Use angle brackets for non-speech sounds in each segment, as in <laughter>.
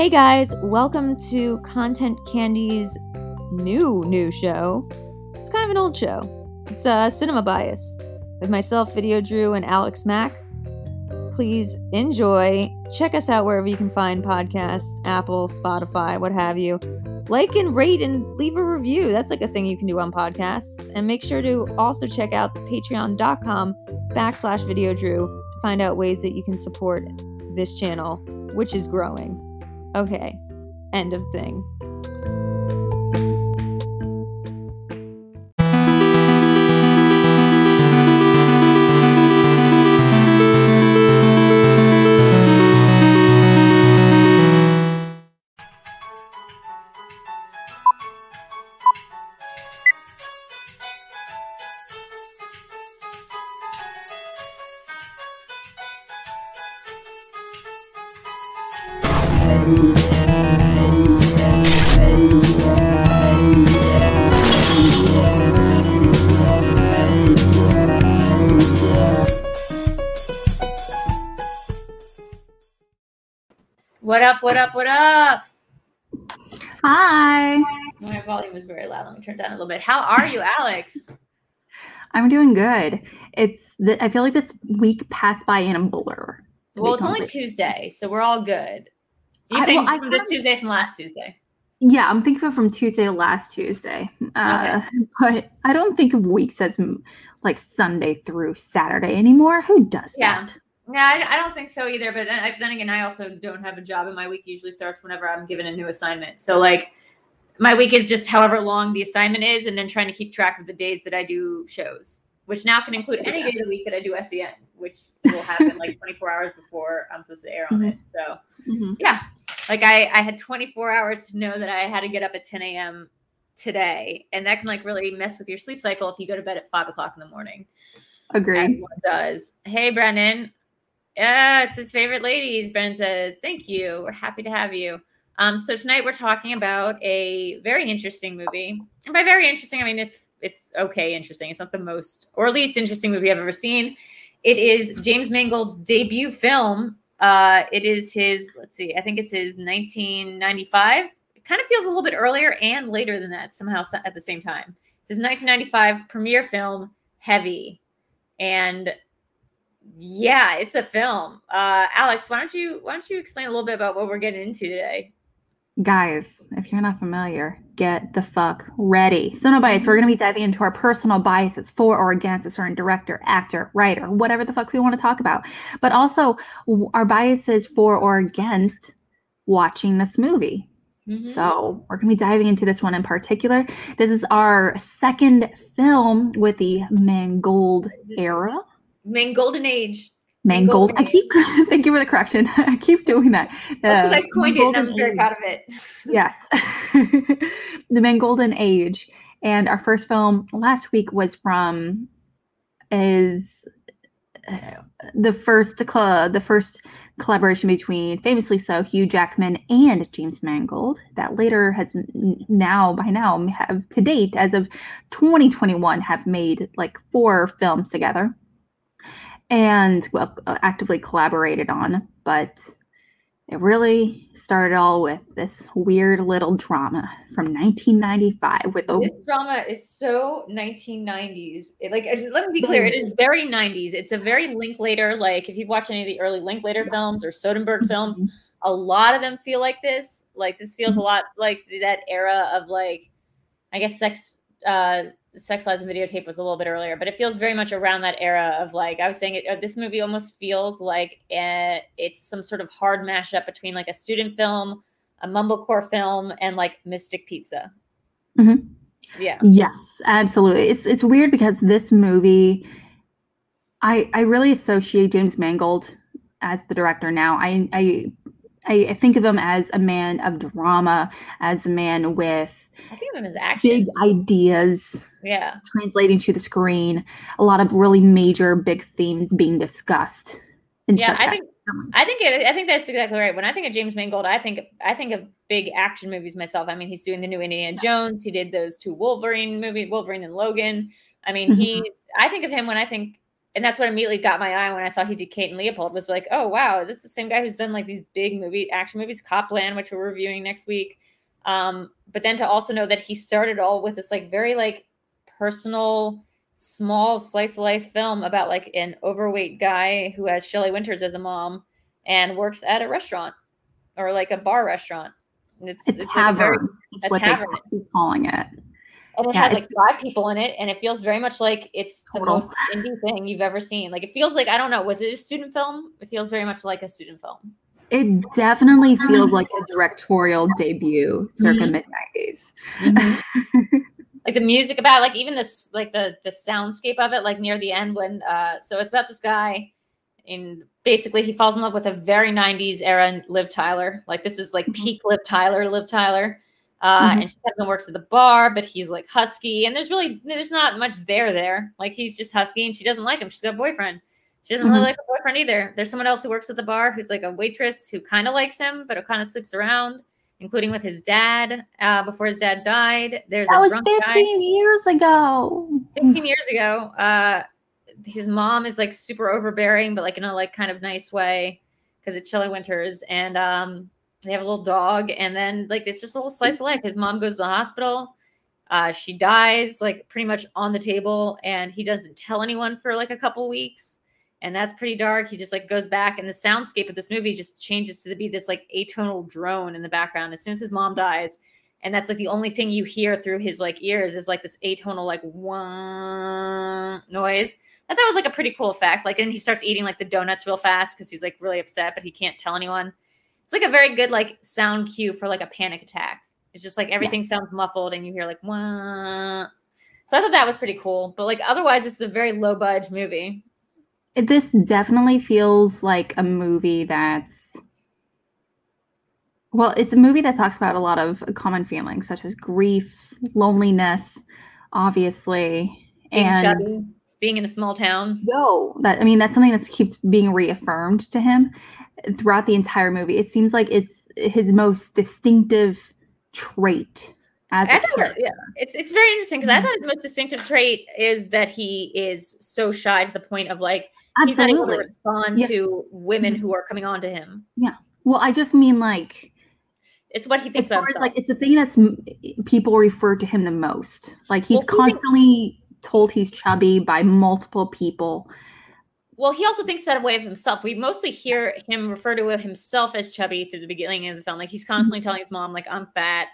Hey guys, welcome to Content Candy's new new show. It's kind of an old show. It's uh, Cinema Bias with myself, Video Drew, and Alex Mack. Please enjoy. Check us out wherever you can find podcasts, Apple, Spotify, what have you. Like and rate and leave a review. That's like a thing you can do on podcasts. And make sure to also check out patreon.com backslash video drew to find out ways that you can support this channel, which is growing. Okay, end of thing. Volume is very loud. Let me turn it down a little bit. How are you, Alex? <laughs> I'm doing good. It's the, I feel like this week passed by in a blur. Well, it's only Tuesday, so we're all good. You saying well, from this Tuesday from last Tuesday? Yeah, I'm thinking of from Tuesday to last Tuesday. Uh, <laughs> But I don't think of weeks as mm, like Sunday through Saturday anymore. Who does Yeah. that? Yeah, I, I don't think so either. But then, then again, I also don't have a job, and my week usually starts whenever I'm given a new assignment. So like, my week is just however long the assignment is, and then trying to keep track of the days that I do shows, which now can include any day of the week that I do SEN, which will happen like <laughs> 24 hours before I'm supposed to air on it. So Mhm. like I, I had 24 hours to know that I had to get up at 10 a.m. today, and that can like really mess with your sleep cycle if you go to bed at five o'clock in the morning as Agreed. does. Hey, Brennan. Yeah, it's his favorite ladies. Brennan says, Thank you. We're happy to have you. Um, so tonight we're talking about a very interesting movie. And by very interesting, I mean it's it's okay interesting. It's not the most or least interesting movie I've ever seen. It is James Mangold's debut film. Uh, it is his, let's see, I think it's his 1995. It kind of feels a little bit earlier and later than that, somehow at the same time. It's his 1995 premiere film, Heavy and yeah it's a film uh alex why don't you why don't you explain a little bit about what we're getting into today Guys, if you're not familiar, get the fuck ready. So, no bias. We're going to be diving into our personal biases for or against a certain director, actor, writer, whatever the fuck we want to talk about. But also our biases for or against watching this movie. Mm-hmm. So, we're going to be diving into this one in particular. This is our second film with the Mangold era. main golden age Mangold. I keep, <laughs> thank you for the correction. <laughs> I keep doing that. that's because Uh, i coined it and i'm very proud of it <laughs> yes the Mangolden Age and our first film last week was from is uh, the first cl- the first collaboration between famously so Hugh Jackman and James Mangold that later has now by now have to date as of 2021 have made like four films together and well actively collaborated on but it really started all with this weird little drama from 1995 with a this drama is so 1990s it, like let me be clear it is very 90s it's a very linklater like if you've watched any of the early linklater Yes. films or soderbergh films Mhm. a lot of them feel like this like this feels a Mhm. lot like that era of like i guess sex uh sex lies and videotape was a little bit earlier but it feels very much around that era of like i was saying it, uh, this movie almost feels like uh, it's some sort of hard mashup between like a student film a mumblecore film and like mystic pizza Mhm. yeah Yes, absolutely. It's it's weird because this movie, I I really associate James Mangold as the director now. I I I think of him as a man of drama, as a man with i think of him as action big ideas yeah translating to the screen. A lot of really major big themes being discussed. yeah i think I think it, I think that's exactly right. When I think of James Mangold, I think I think of big action movies myself. I mean, he's doing the new Indiana Jones. He did those two Wolverine movie, Wolverine and Logan. I mean, he. I think of him when I think and that's what immediately got my eye when I saw he did Kate and Leopold was like, oh wow, this is the same guy who's done like these big movie action movies, Copland, which we're reviewing next week. Um, but then to also know that he started all with this like very like personal, small slice of life film about like an overweight guy who has Shelley Winters as a mom and works at a restaurant or like a bar restaurant. It's, a it's tavern. Like a, very, a tavern. calling it and it yeah, has like five people in it and it feels very much like it's total. the most indie thing you've ever seen like it feels like i don't know was it a student film it feels very much like a student film it definitely feels like a directorial debut circa mm-hmm. mid 90s mm-hmm. <laughs> like the music about like even this like the the soundscape of it like near the end when uh so it's about this guy and basically he falls in love with a very 90s era liv tyler like this is like mm-hmm. peak liv tyler liv tyler uh, mm-hmm. and she and works at the bar, but he's like husky, and there's really there's not much there there. Like he's just husky, and she doesn't like him. She's got a boyfriend. She doesn't mm-hmm. really like her boyfriend either. There's someone else who works at the bar who's like a waitress who kind of likes him, but who kind of sleeps around, including with his dad. Uh, before his dad died, there's that was 15 guy. years ago. 15 years ago. Uh, his mom is like super overbearing, but like in a like kind of nice way because it's Shelley Winters, and um, they have a little dog, and then like it's just a little slice of life. His mom goes to the hospital. Uh, she dies like pretty much on the table, and he doesn't tell anyone for like a couple weeks, and that's pretty dark. He just like goes back, and the soundscape of this movie just changes to be this like atonal drone in the background as soon as his mom dies, and that's like the only thing you hear through his like ears is like this atonal like wah noise. I thought it was like a pretty cool effect. Like, and he starts eating like the donuts real fast because he's like really upset, but he can't tell anyone it's like a very good like sound cue for like a panic attack. It's just like everything yeah. sounds muffled and you hear like wah. So I thought that was pretty cool. But like otherwise, this is a very low budge movie. This definitely feels like a movie that's well, it's a movie that talks about a lot of common feelings such as grief, loneliness, obviously, being and chubby, being in a small town. No, that I mean that's something that keeps being reaffirmed to him throughout the entire movie. It seems like it's his most distinctive trait as thought, yeah, it's it's very interesting because I thought his most distinctive trait is that he is so shy to the point of like Absolutely. he's not able to respond yeah. to women mm-hmm. who are coming on to him. Yeah. Well, I just mean like it's what he thinks as about. As like it's the thing that's people refer to him the most. Like he's well, constantly told he's chubby by multiple people well, he also thinks that way of himself. We mostly hear him refer to himself as chubby through the beginning of the film. Like he's mm-hmm. constantly telling his mom, like, I'm fat.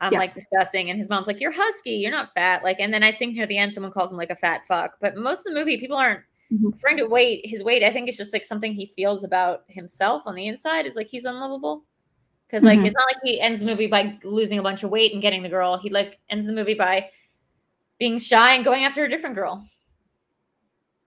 I'm yes. like disgusting. And his mom's like, You're husky, you're not fat. Like, and then I think near the end someone calls him like a fat fuck. But most of the movie, people aren't mm-hmm. referring to weight, his weight. I think it's just like something he feels about himself on the inside is like he's unlovable. Because like mm-hmm. it's not like he ends the movie by losing a bunch of weight and getting the girl. He like ends the movie by being shy and going after a different girl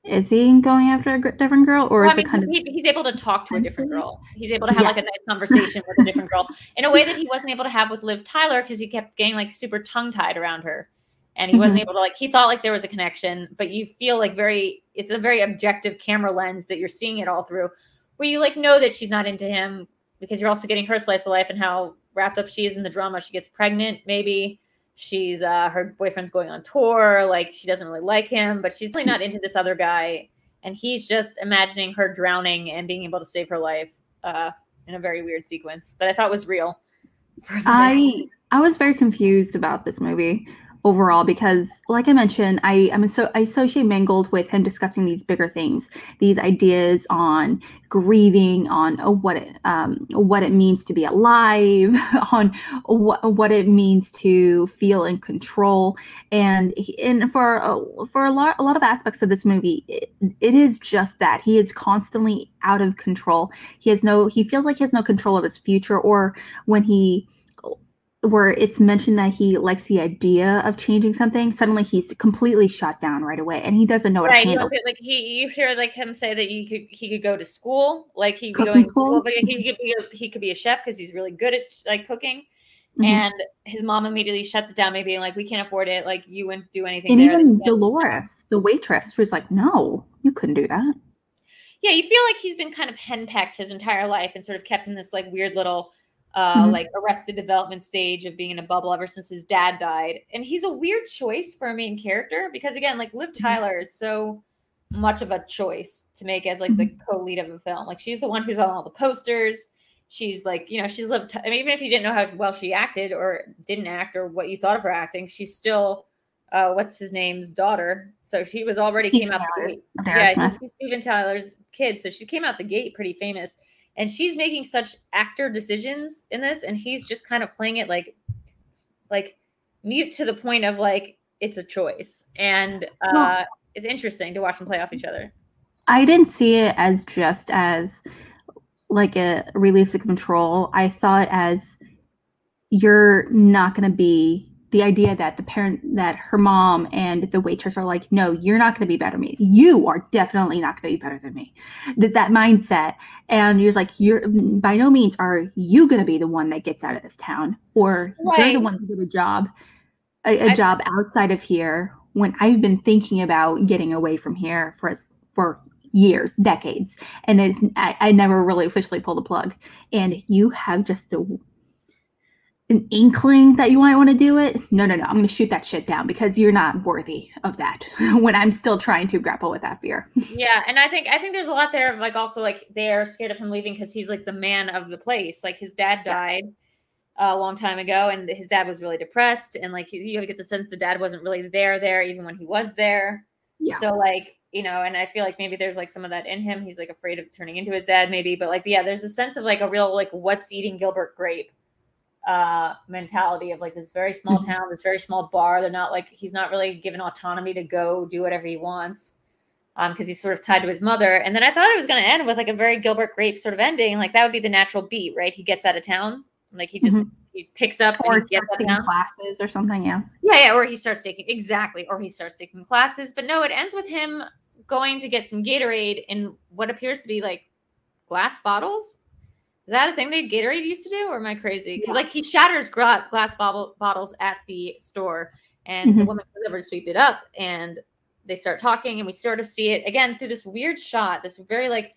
is he going after a different girl or well, is I mean, it kind he, of he's able to talk to a different girl he's able to have yes. like a nice conversation with a different girl in a way that he wasn't able to have with liv tyler because he kept getting like super tongue tied around her and he mm-hmm. wasn't able to like he thought like there was a connection but you feel like very it's a very objective camera lens that you're seeing it all through where you like know that she's not into him because you're also getting her slice of life and how wrapped up she is in the drama she gets pregnant maybe she's uh her boyfriend's going on tour like she doesn't really like him but she's really not into this other guy. And he's just imagining her drowning and being able to save her life uh in a very weird sequence that i thought was real. <laughs> I i was very confused about this movie overall because like i mentioned i am so i associate mangold with him discussing these bigger things these ideas on grieving on uh, what it um, what it means to be alive <laughs> on what, what it means to feel in control. And and for uh, for a lot a lot of aspects of this movie it, it is just that. He is constantly out of control. He has no he feels like he has no control of his future or when he where it's mentioned that he likes the idea of changing something, suddenly he's completely shut down right away, and he doesn't know what right, to handle. He like he, you hear like him say that you could he could go to school, like he could be going school? to school, but he could be a, he could be a chef because he's really good at like cooking. Mm-hmm. And his mom immediately shuts it down, maybe like we can't afford it, like you wouldn't do anything. And even Dolores, the waitress, was like, "No, you couldn't do that." Yeah, you feel like he's been kind of henpecked his entire life and sort of kept in this like weird little uh, mm-hmm. like arrested development stage of being in a bubble ever since his dad died. And he's a weird choice for a main character because again, like Liv mm-hmm. Tyler is so much of a choice to make as like the Mm-hmm. co-lead of the film. Like she's the one who's on all the posters. She's like, you know, she's lived. I mean, even if you didn't know how well she acted or didn't act or what you thought of her acting, she's still uh what's his name's daughter. So she was already came out the. Yeah, she's Steven Tyler's kid. So she came out the gate pretty famous. And she's making such actor decisions in this, and he's just kind of playing it like like mute to the point of like it's a choice. And uh Well- it's interesting to watch them play off each other. I didn't see it as just as like a release of control. I saw it as you're not going to be the idea that the parent that her mom and the waitress are like, no, you're not going to be better than me. You are definitely not going to be better than me. That that mindset, and you're like, you're by no means are you going to be the one that gets out of this town, or you're the one to get a job, a, a I- job outside of here. When I've been thinking about getting away from here for for years, decades, and it, I, I never really officially pulled the plug. And you have just a an inkling that you might want to do it, no, no, no, I'm going to shoot that shit down because you're not worthy of that <laughs> when I'm still trying to grapple with that fear. <laughs> Yeah, and I think I think there's a lot there of like also like they're scared of him leaving because he's like the man of the place. Like his dad Yes. died a long time ago, and his dad was really depressed, and like you get the sense the dad wasn't really there there even when he was there. Yeah. So like you know, and I feel like maybe there's like some of that in him. He's like afraid of turning into his dad, maybe, but like yeah, there's a sense of like a real like what's eating Gilbert Grape uh mentality of like this very small Mhm. town this very small bar they're not like he's not really given autonomy to go do whatever he wants um because he's sort of tied to his mother and then i thought it was going to end with like a very gilbert grape sort of ending like that would be the natural beat right he gets out of town like he just he picks up Or gets out of taking town classes or something. Yeah. yeah, yeah, or he starts taking exactly, or he starts taking classes. But no, it ends with him going to get some Gatorade in what appears to be like glass bottles. Is that a thing that Gatorade used to do, or am I crazy? Because like he shatters glass glass bottle, bottles at the store, and the Mhm. woman comes over to sweep it up, and they start talking, and we sort of see it again through this weird shot, this very like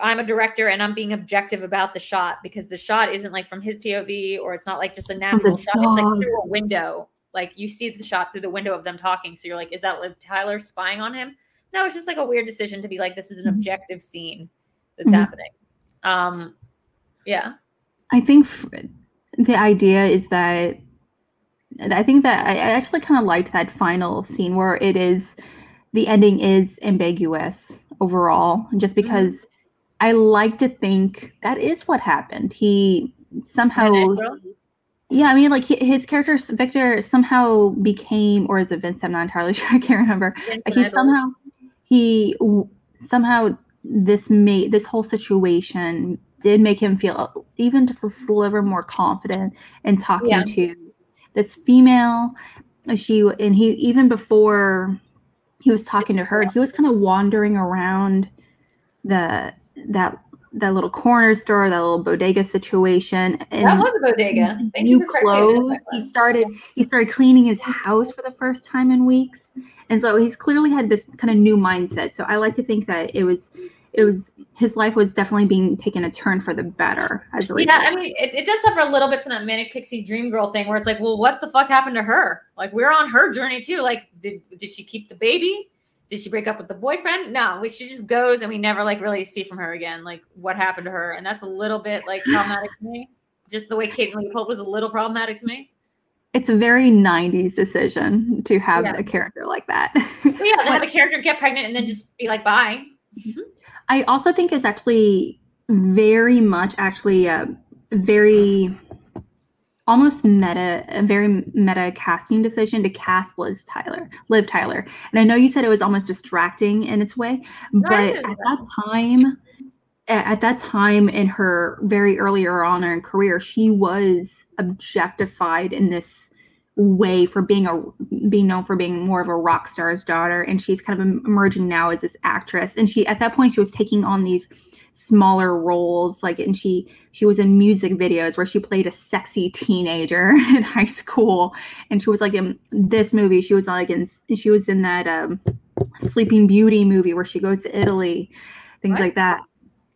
I'm a director and I'm being objective about the shot because the shot isn't like from his POV or it's not like just a natural shot. It's like through a window. Like you see the shot through the window of them talking. So you're like, is that Liv Tyler spying on him? No, it's just like a weird decision to be like, this is an Mhm. objective scene that's Mhm. happening. Um, yeah. I think f- the idea is that I think that I actually kind of liked that final scene where it is the ending is ambiguous overall, just because I like to think that is what happened. He somehow, yeah, I mean, like hi- his character Victor somehow became, or is it Vince? I'm not entirely <laughs> sure. I can't remember. He somehow he somehow this made this whole situation did make him feel even just a sliver more confident in talking Yeah. to this female she and he even before he was talking to her he was kind of wandering around the that that little corner store that little bodega situation and that was a bodega. Thank new clothes. He started he started cleaning his house for the first time in weeks, and so he's clearly had this kind of new mindset. So I like to think that it was it was his life was definitely being taken a turn for the better as Yeah. I mean, it, it does suffer a little bit from that manic pixie dream girl thing where it's like, well, what the fuck happened to her? Like, we're on her journey too. Like, did did she keep the baby? Did she break up with the boyfriend? No, she just goes and we never like really see from her again, like what happened to her. And that's a little bit like problematic to me. Just the way Kate Leopold was a little problematic to me. it's a very '90s decision to have Yeah. a character like that. Yeah, they have <laughs> a character get pregnant and then just be like, bye. Mm-hmm. I also think it's actually very much actually a very almost meta a very meta casting decision to cast Liz Tyler, Liv Tyler. And I know you said it was almost distracting in its way, but at that time at that time in her very earlier on in her career, she was objectified in this way for being a being known for being more of a rock star's daughter. And she's kind of emerging now as this actress. And she at that point she was taking on these smaller roles like and she she was in music videos where she played a sexy teenager <laughs> in high school. And she was like in this movie she was like in she was in that um sleeping beauty movie where she goes to italy things What? like that.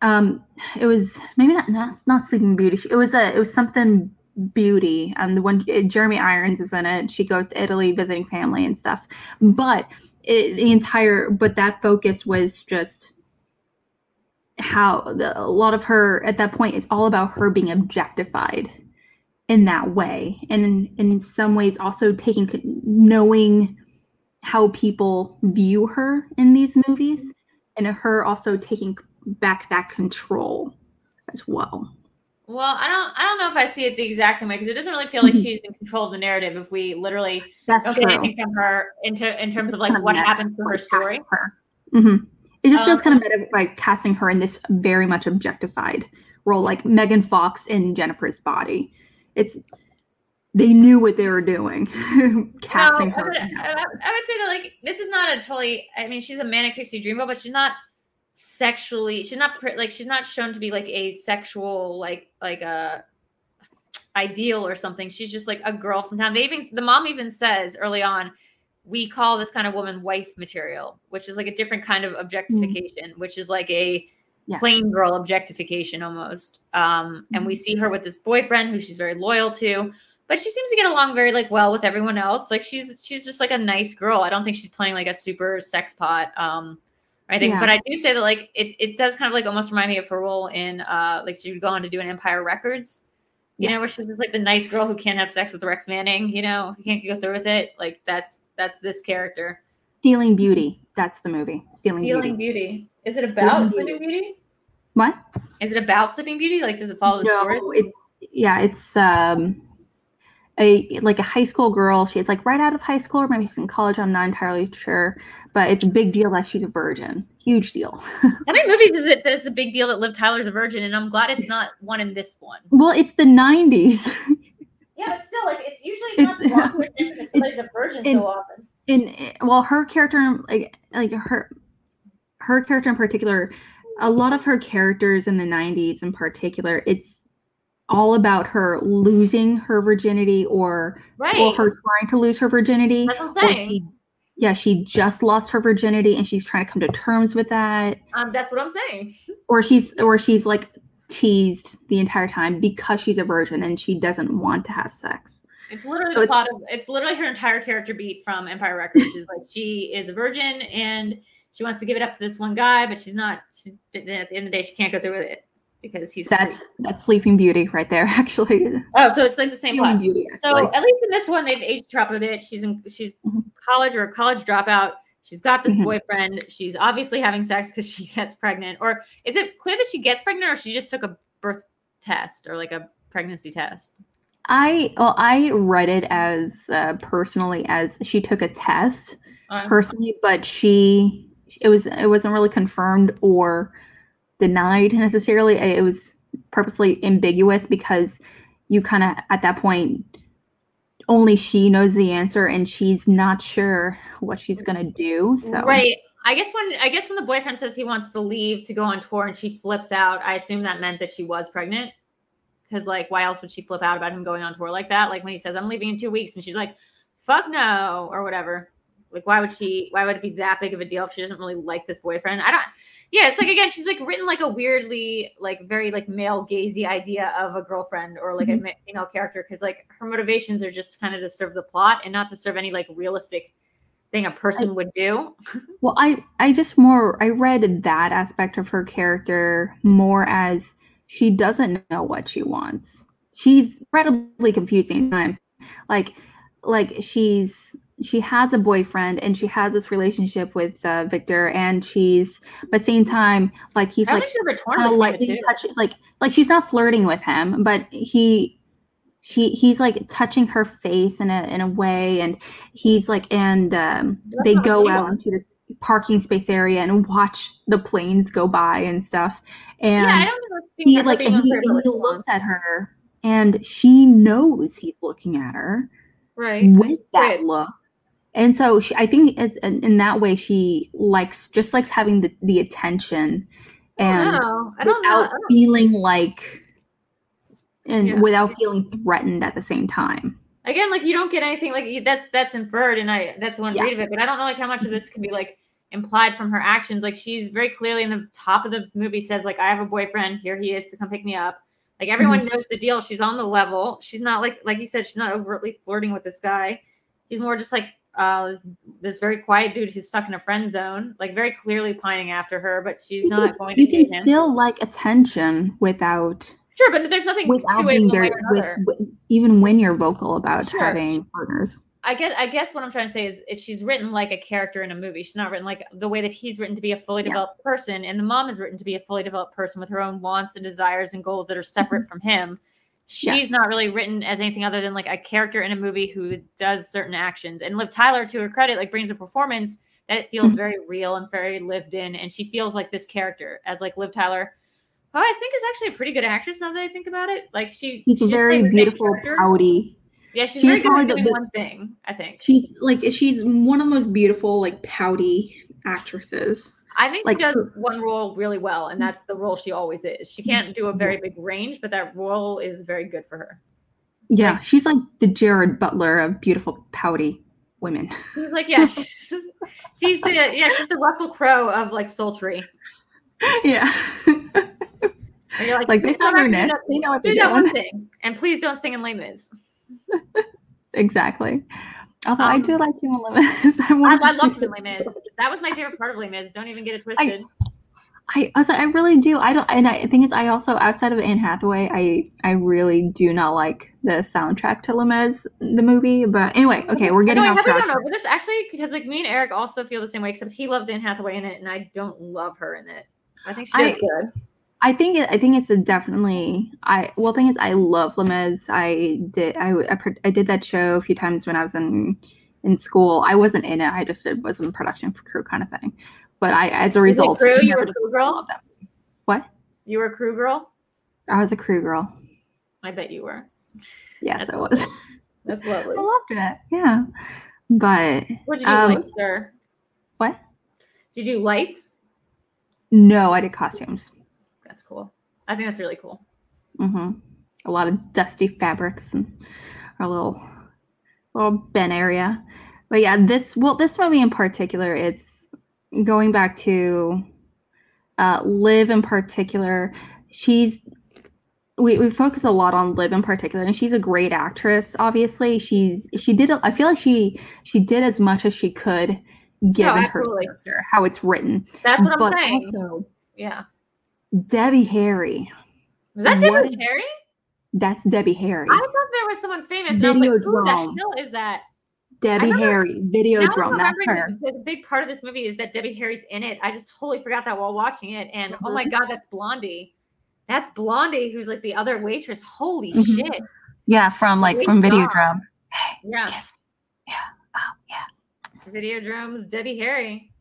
Um it was maybe not not not sleeping beauty. It was a it was something beauty um the one jeremy irons is in it. She goes to italy visiting family and stuff. But it, the entire but that focus was just how the, a lot of her at that point is all about her being objectified in that way. And in, in some ways also taking knowing how people view her in these movies and her also taking back that control as well well, I don't I don't know if I see it the exact same way because it doesn't really feel like mm-hmm. she's in control of the narrative if we literally That's don't get anything from her into in terms of like what happens to her story. Her. Mm-hmm. It just um, feels kind of better by casting her in this very much objectified role, like Megan Fox in Jennifer's body. It's they knew what they were doing, <laughs> casting no, her. I would, I, I would, say that like this is not a totally. I mean, she's a manic pixie dreamboat, but she's not sexually she's not like she's not shown to be like a sexual like like a ideal or something she's just like a girl from town they even the mom even says early on we call this kind of woman wife material which is like a different kind of objectification mm-hmm. which is like a yeah. plain girl objectification almost um and we mm-hmm. see her with this boyfriend who she's very loyal to but she seems to get along very like well with everyone else like she's she's just like a nice girl i don't think she's playing like a super sex pot um I think, yeah. but I do say that like it, it does kind of like almost remind me of her role in uh like she would go on to do an Empire Records, you yes. know, where she's just like the nice girl who can't have sex with Rex Manning, you know, who can't go through with it. Like that's that's this character. Stealing Beauty. That's the movie. Stealing, Stealing Beauty. Beauty. Is it about Stealing Sleeping Beauty? What? Is it about Sleeping Beauty? Like does it follow the no, story? It's yeah, it's um a like a high school girl. She's like right out of high school, or maybe she's in college. I'm not entirely sure, but it's a big deal that she's a virgin. Huge deal. <laughs> How many movies is it that it's a big deal that Liv Tyler's a virgin? And I'm glad it's not one in this one. Well, it's the '90s. yeah, but still, like it's usually not the wrong tradition that somebody's a virgin in, so often. In well, her character, like like her her character in particular, a lot of her characters in the '90s, in particular, it's all about her losing her virginity or, right. or her trying to lose her virginity. That's what I'm saying. She, yeah, she just lost her virginity and she's trying to come to terms with that. Um, that's what I'm saying. <laughs> Or she's or she's like teased the entire time because she's a virgin and she doesn't want to have sex. It's literally so the plot of it's literally her entire character beat from Empire Records is like she is a virgin and she wants to give it up to this one guy, but she's not. She, at the end of the day, she can't go through with it because he's that's free. that's Sleeping Beauty right there, <laughs> actually. Oh, so it's like the same Sleeping Beauty. Actually. So at least in this one, they've age dropped a bit. She's in she's mm-hmm. college or a college dropout. She's got this mm-hmm. boyfriend. She's obviously having sex because she <laughs> gets pregnant. Or is it clear that she gets pregnant, or she just took a birth test or like a pregnancy test? I well, I read it as uh, personally as she took a test uh-huh. personally, but she it was it wasn't really confirmed or denied necessarily. It was purposely ambiguous because you kind of at that point only she knows the answer and she's not sure what she's gonna do. So right. I guess when I guess when the boyfriend says he wants to leave to go on tour and she flips out, I assume that meant that she was pregnant. Because like, why else would she flip out about him going on tour like that? Like when he says, "I'm leaving in two weeks," and she's like, "Fuck no," or whatever. Like, why would she? Why would it be that big of a deal if she doesn't really like this boyfriend? I don't yeah, it's like again, she's like written like a weirdly, like very like male gazy idea of a girlfriend or like mm-hmm. a female character because like her motivations are just kind of to serve the plot and not to serve any like realistic thing a person I, would do. <laughs> well, I I just more I read that aspect of her character more as she doesn't know what she wants. She's incredibly confusing time. Like like she's she has a boyfriend and she has this relationship with uh, Victor and she's but same time like he's like kind of lightly touch like like she's not flirting with him but he she he's like touching her face in a in a way and he's like and um, they go out wants. into this parking space area and watch the planes go by and stuff. And yeah, he like and he, and he looks at her and she knows he's looking at her right. with that look and so she, I think it's in that way she likes just likes having the, the attention and without feeling like and yeah. without feeling threatened at the same time. Again, like you don't get anything like that's that's inferred, and I that's one yeah. read of it, but I don't know like how much of this can be like implied from her actions. Like she's very clearly in the top of the movie says like I have a boyfriend, here he is to come pick me up. Like everyone mm-hmm. knows the deal. She's on the level. She's not like like you said, she's not overtly flirting with this guy. He's more just like uh, this, this very quiet dude who's stuck in a friend zone, like very clearly pining after her, but she's not going to you can him. still like attention without Sure, but there's nothing without to it being very with, with- even when you're vocal about Sure. having partners. I guess I guess what I'm trying to say is, is she's written like a character in a movie. She's not written like the way that he's written to be a fully Yeah. developed person, and the mom is written to be a fully developed person with her own wants and desires and goals that are separate from him. Mm-hmm. Yeah. She's not really written as anything other than like a character in a movie who does certain actions. And Liv Tyler, to her credit, like brings a performance that it feels Mhm. very real and very lived in, and she feels like this character as like Liv Tyler. who I think is actually a pretty good actress now that I think about it. Like she, She's she a just very plays the same beautiful, pouty. Yeah, she's, she's very good at doing the- one thing. I think. She's like she's one of the most beautiful, like pouty actresses. I think like, she does one role really well, and that's the role she always is. She can't do a very big range, but that role is very good for her. Yeah, Like- she's like the Gerard Butler of beautiful pouty women. She's like, yeah, she's, she's the yeah, she's the Russell Crowe of like sultry. yeah. Like, like they "Please found their niche. They know what they're one doing. thing, and please don't sing in Les Mis. <laughs> Exactly. Although I Um, do like you and Limitless. <laughs> I, I, I in Les Mis. That was my favorite part of Les Mis. Don't even get it twisted. I, I I really do. I don't, and I think it's I also outside of Anne Hathaway, I I really do not like the soundtrack to Les Mis the movie. But anyway, okay, we're getting Anyway, off have we track. gone over this actually? Because like me and Eric also feel the same way, except he loves Anne Hathaway in it, and I don't love her in it. I think she I- good. I think it, I think it's a definitely I well thing is I love Les Mis. I did I, I I did that show a few times when I was in in school. I wasn't in it. I just did, was in production for crew kind of thing. But I as a result, crew? You were a crew girl? What? You were a crew girl. I was a crew girl. I bet you were. Yes, That's I was. That's <laughs> lovely. I loved it. Yeah, but What did you do, Um, lights, or what? did you do lights? No, I did costumes. Cool. I think that's really cool. hmm A lot of dusty fabrics and our little little bin area. But yeah, this well, this movie in particular, it's going back to uh, Liv in particular. She's we, we focus a lot on Liv in particular, and she's a great actress. Obviously, she's she did. I feel like she she did as much as she could, given her character, how it's written. That's what I'm saying. also, yeah. Debbie Harry. Was that what- Harry? That's Debbie Harry. I thought there was someone famous. And I was like, who the hell is that? Debbie Harry, Now Videodrome. I'm That's her. The big part of this movie is that Debbie Harry's in it. I just totally forgot that while watching it. And oh Mm-hmm. my God, that's Blondie. That's Blondie, who's like the other waitress. Holy Mhm. shit. Yeah, from like from job. Videodrome. Yeah. Yes. Yeah. Oh, yeah. Videodrome's Debbie Harry.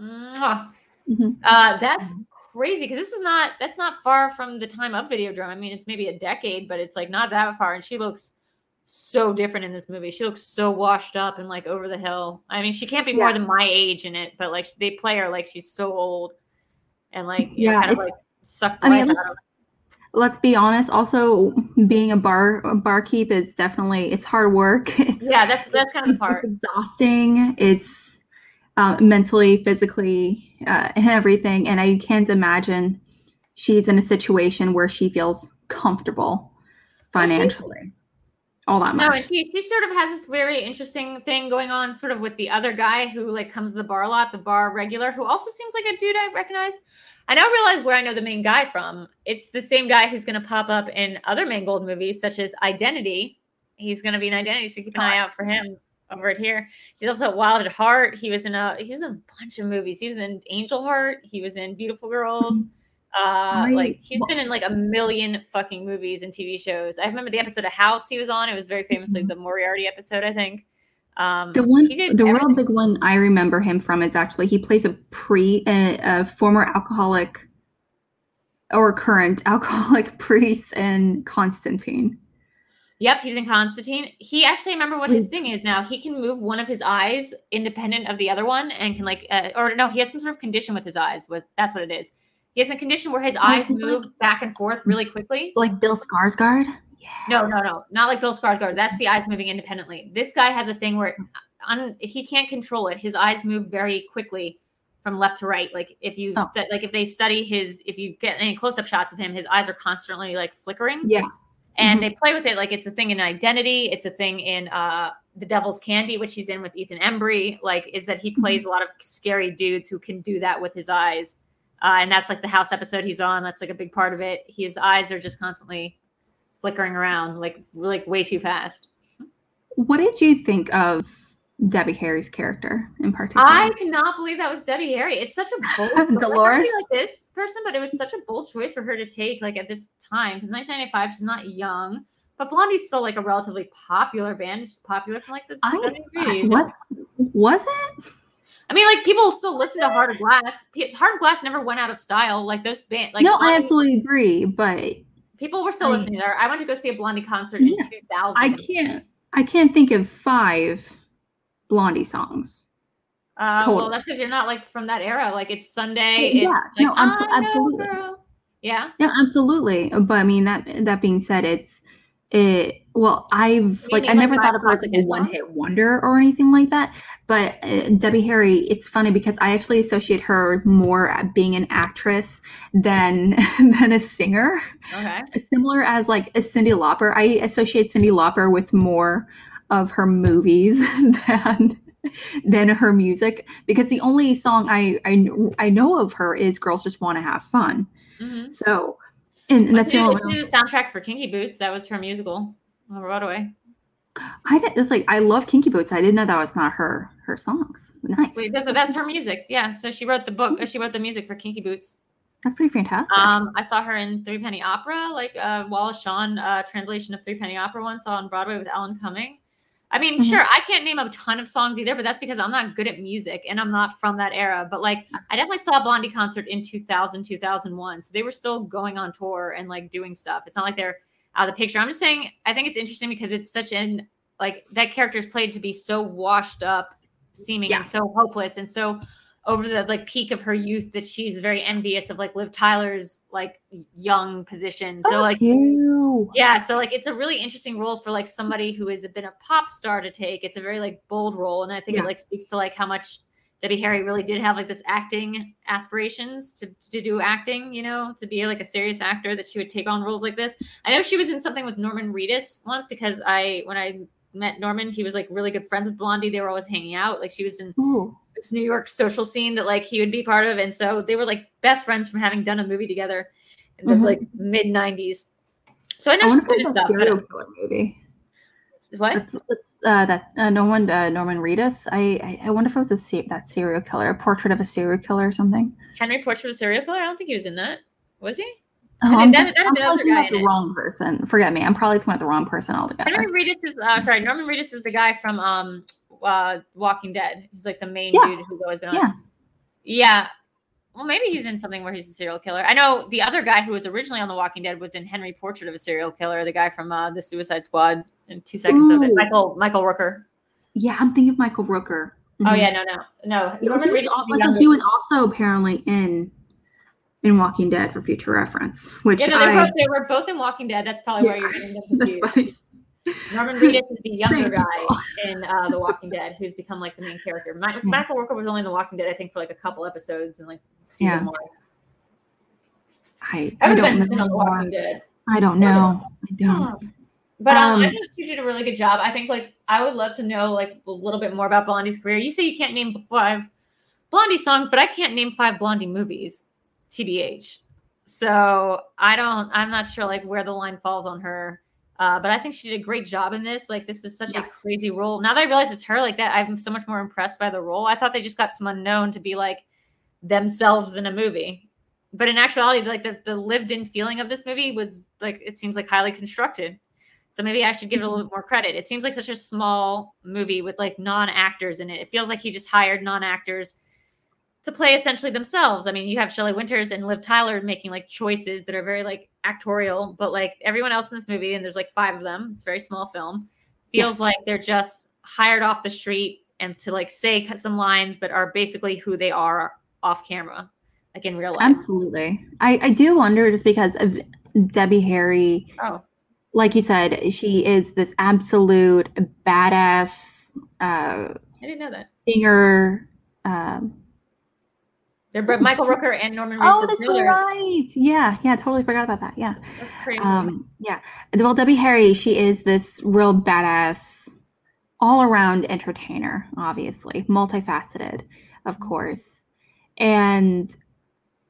Mwah. Mhm. Uh, that's crazy because this is not that's not far from the time of Videodrome. I mean, it's maybe a decade, but it's like not that far. And she looks so different in this movie. She looks so washed up and like over the hill. I mean, she can't be more than my age in it, but like they play her like she's so old and like know, Yeah, kind of like sucked I mean, let's, let's be honest. Also, being a bar a barkeep is definitely it's hard work. <laughs> It's, Yeah, that's that's kind of the it's exhausting. It's uh, mentally, physically, uh, and everything. And I can't imagine she's in a situation where she feels comfortable Well, she- financially. All that much. No, and she she sort of has this very interesting thing going on, sort of with the other guy who like comes to the bar a lot, the bar regular, who also seems like a dude I recognize. I now realize where I know the main guy from. It's the same guy who's going to pop up in other Mangold movies, such as Identity. He's going to be in Identity, so keep an eye out for him over it here. He's also Wild at Heart. He was in a he's in a bunch of movies. He was in Angel Heart. He was in Beautiful Girls. Uh, I- like he's been in like a million fucking movies and TV shows. I remember the episode of House he was on. It was very famously the Moriarty episode, I think. Um, The one, he the real big one I remember him from is actually he plays a pre, a, a former alcoholic or current <laughs> alcoholic priest in Constantine. Yep, he's in Constantine. He actually remember what his thing is now. He can move one of his eyes independent of the other one, and can like, uh, or no, he has some sort of condition with his eyes. With that's what it is. He has a condition where his eyes he's like- move back and forth really quickly. Like Bill Skarsgård. Yeah. No, no, no, not like Bill Skarsgård. That's the eyes moving independently. This guy has a thing where un, he can't control it. His eyes move very quickly from left to right. Like if you Oh. like if they study his, if you get any close up shots of him, his eyes are constantly like flickering. Yeah. And Mhm. they play with it like it's a thing in Identity. It's a thing in uh The Devil's Candy, which he's in with Ethan Embry, like is that he Mm-hmm. plays a lot of scary dudes who can do that with his eyes. Uh, and that's like the house episode he's on. That's like a big part of it. His eyes are just constantly flickering around, like like way too fast. What did you think of Debbie Harry's character in particular? I cannot believe that was Debbie Harry. It's such a bold like, not to be Dolores? like this person, but it was such a bold choice for her to take like at this time because 1995 she's not young, but Blondie's still like a relatively popular band. It's just popular from like the I, 70s. I was was it? I mean, like people still listen to Heart of Glass. Heart of Glass never went out of style. Like those band, like no, I absolutely agree, but people were still I- listening to her. I went to go see a Blondie concert Yeah, in 2000. I can't I can't think of five Blondie songs. Uh, Well, that's because you're not like from that era. Like it's Sunday. Yeah, it's, no, like, abso- I absolutely. girl. Yeah. Yeah, absolutely. But I mean that that being said, it's it well, I've like I mean, like, never thought of her as like a one hit wonder or anything like that. But uh, Debbie Harry, it's funny because I actually associate her more at being an actress than <laughs> than a singer. Okay. Similar as like a Cyndi Lauper. I associate Cyndi Lauper with more of her movies <laughs> than than her music because the only song I I, I know of her is "Girls Just Want to Have Fun." Mm-hmm. So, and, and that's the only. She did the soundtrack for Kinky Boots. That was her musical on Broadway. I didn't. it's like I love Kinky Boots. I didn't know that was not her her songs. Nice. Wait, that's, that's her music. Yeah. So she wrote the book. She wrote the music for Kinky Boots. That's pretty fantastic. Um, I saw her in Three Penny Opera, like uh, Wallace Shawn uh, translation of Three Penny Opera one. Saw on Broadway with Alan Cumming. I mean, Mhm. sure, I can't name a ton of songs either, but that's because I'm not good at music and I'm not from that era. But like, I definitely saw a Blondie concert in 2000, 2001. So they were still going on tour and like doing stuff. It's not like they're out of the picture. I'm just saying, I think it's interesting because it's such an like that character is played to be so washed up, seeming Yeah. and so hopeless and so over the like peak of her youth that she's very envious of like Liv Tyler's like young position. So Fuck like you. yeah, so like it's a really interesting role for like somebody who has been a pop star to take. It's a very like bold role, and I think Yeah. it like speaks to like how much Debbie Harry really did have like this acting aspirations to to do acting. You know, to be like a serious actor that she would take on roles like this. I know she was in something with Norman Reedus once because I when I met Norman, he was like really good friends with Blondie. They were always hanging out. Like she was in Ooh. this New York social scene that like he would be part of, and so they were like best friends from having done a movie together in the Mhm. like mid '90s. So I I know wonder she's if good it's stuff. serial killer movie. what? That's, that's uh, that uh, Norman uh, Norman Reedus. I, I I wonder if it was a se- that serial killer, a portrait of a serial killer or something. Henry Portrait of a Serial Killer? I don't think he was in that. Was he? Oh, And I'm, then- I'm other guy about the wrong person. Forget me. I'm probably thinking about the wrong person altogether. Henry Reedus is uh, sorry. Norman Reedus is the guy from um uh Walking Dead. He's like the main Yeah. dude who's always been on. Yeah. Yeah. Well, maybe he's in something where he's a serial killer. I know the other guy who was originally on The Walking Dead was in Henry Portrait of a Serial Killer. The guy from uh, the Suicide Squad. In two seconds of it, Michael Michael Rooker. Yeah, I'm thinking of Michael Rooker. Oh Mhm. yeah, no, no, no. He was, Norman Reedus is al- the I thought younger- he was also apparently in in Walking Dead for future reference, which Yeah, no, they, I both, they were both in Walking Dead. That's probably why Yeah. you're getting them <laughs> that's funny. Norman Reedus is the younger guy you. in uh, The Walking Dead who's become like the main character. Mi- Yeah. Michael Walker was only in The Walking Dead, I think, for like a couple episodes and like season Yeah. one. I, I don't been on The know. Walking Dead. I don't know. I don't. But um, I Um, think she did a really good job. I think like I would love to know like a little bit more about Blondie's career. You say you can't name five Blondie songs, but I can't name five Blondie movies, TBH. So I don't. I'm not sure like where the line falls on her. Uh, but I think she did a great job in this. Like this is such Yeah. a crazy role. Now that I realize it's her, like that, I'm so much more impressed by the role. I thought they just got some unknown to be like themselves in a movie. But in actuality, like the, the lived in feeling of this movie was like it seems like highly constructed. So maybe I should give it a little bit more credit. It seems like such a small movie with like non actors in it. It feels like he just hired non actors to play essentially themselves. I mean, you have Shelley Winters and Liv Tyler making like choices that are very like actorial, but like everyone else in this movie, and there's like five of them, it's a very small film, feels Yes. like they're just hired off the street and to like say some lines, but are basically who they are off camera, like in real life. Absolutely. I, I do wonder just because of Debbie Harry, Oh, like you said, she is this absolute badass uh, I didn't know that. singer. Um, They're Michael Rooker and Norman Reedus. oh, that's brothers. right. Yeah, yeah, totally forgot about that. Yeah. That's crazy. Um, yeah. Well, Debbie Harry, she is this real badass all around entertainer, obviously, multifaceted, of course. And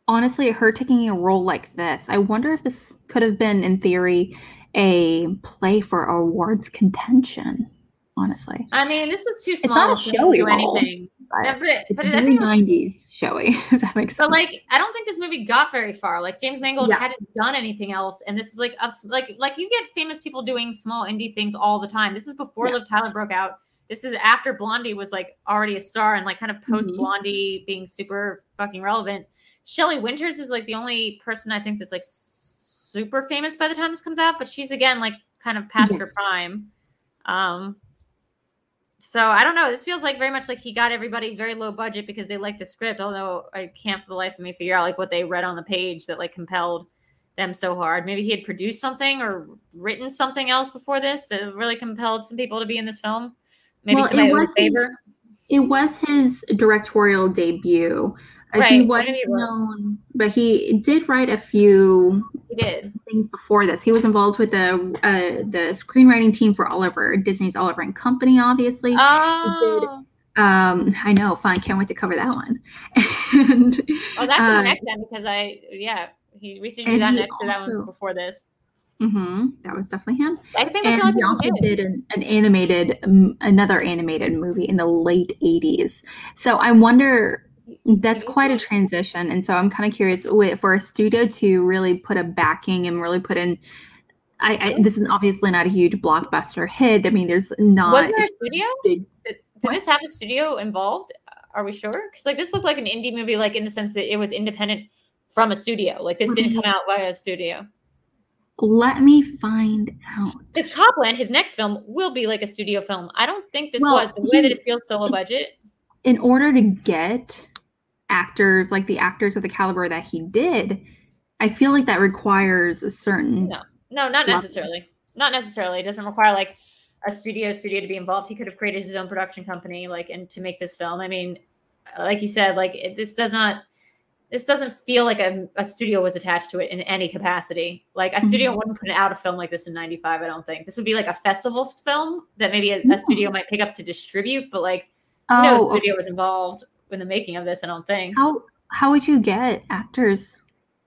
honestly, her taking a role like this, I wonder if this could have been, in theory, a play for awards contention. Honestly, I mean, this was too it's small not a to showy do role, anything. But No, but it's but very think it was- '90s showy. <laughs> If that makes sense. But like, I don't think this movie got very far. Like James Mangold Yeah. hadn't done anything else, and this is like us. Like, like you get famous people doing small indie things all the time. This is before Yeah. Liv Tyler broke out. This is after Blondie was like already a star and like kind of post Mhm. Blondie being super fucking relevant. Shelley Winters is like the only person I think that's like super famous by the time this comes out, but she's again like kind of past Yeah. her prime. Um, so I don't know. This feels like very much like he got everybody very low budget because they like the script. Although I can't for the life of me figure out like what they read on the page that like compelled them so hard. Maybe he had produced something or written something else before this that really compelled some people to be in this film. Maybe Well, somebody wasn't- favor. It was his directorial debut. Right, He wasn't he known, but he did write a few He did. things before this. He was involved with the uh, the screenwriting team for Oliver, Disney's Oliver and Company, obviously. Oh, Um, I know, fine, can't wait to cover that one. and oh, that's uh, the next time because I yeah he recently did that next to that one before this. mhm, that was definitely him. I think that's And he also did. did an, an animated, um, another animated movie in the late '80s. So I wonder that's quite a transition and so i'm kind of curious wait, for a studio to really put a backing and really put in I, I this is obviously not a huge blockbuster hit i mean there's not Was there a studio? big- Did, did this have a studio involved? Are we sure? Because like this looked like an indie movie, like in the sense that it was independent from a studio. Like this didn't come mm-hmm. out via a studio. let me find out Because Copland, his next film, will be like a studio film. I don't think this Well, was the way that it feels so low budget. in order to get actors like the actors of the caliber that he did i feel like that requires a certain No. No, not necessarily. Not necessarily. It doesn't require like a studio studio to be involved. He could have created his own production company, like, and to make this film. I mean, like you said, like it, this does not. This doesn't feel like a, a studio was attached to it in any capacity. Like a studio Mhm. wouldn't put out a film like this in '95. I don't think this would be like a festival film that maybe a, a studio might pick up to distribute. But like, oh no okay. studio was involved in the making of this. I don't think. how how would you get actors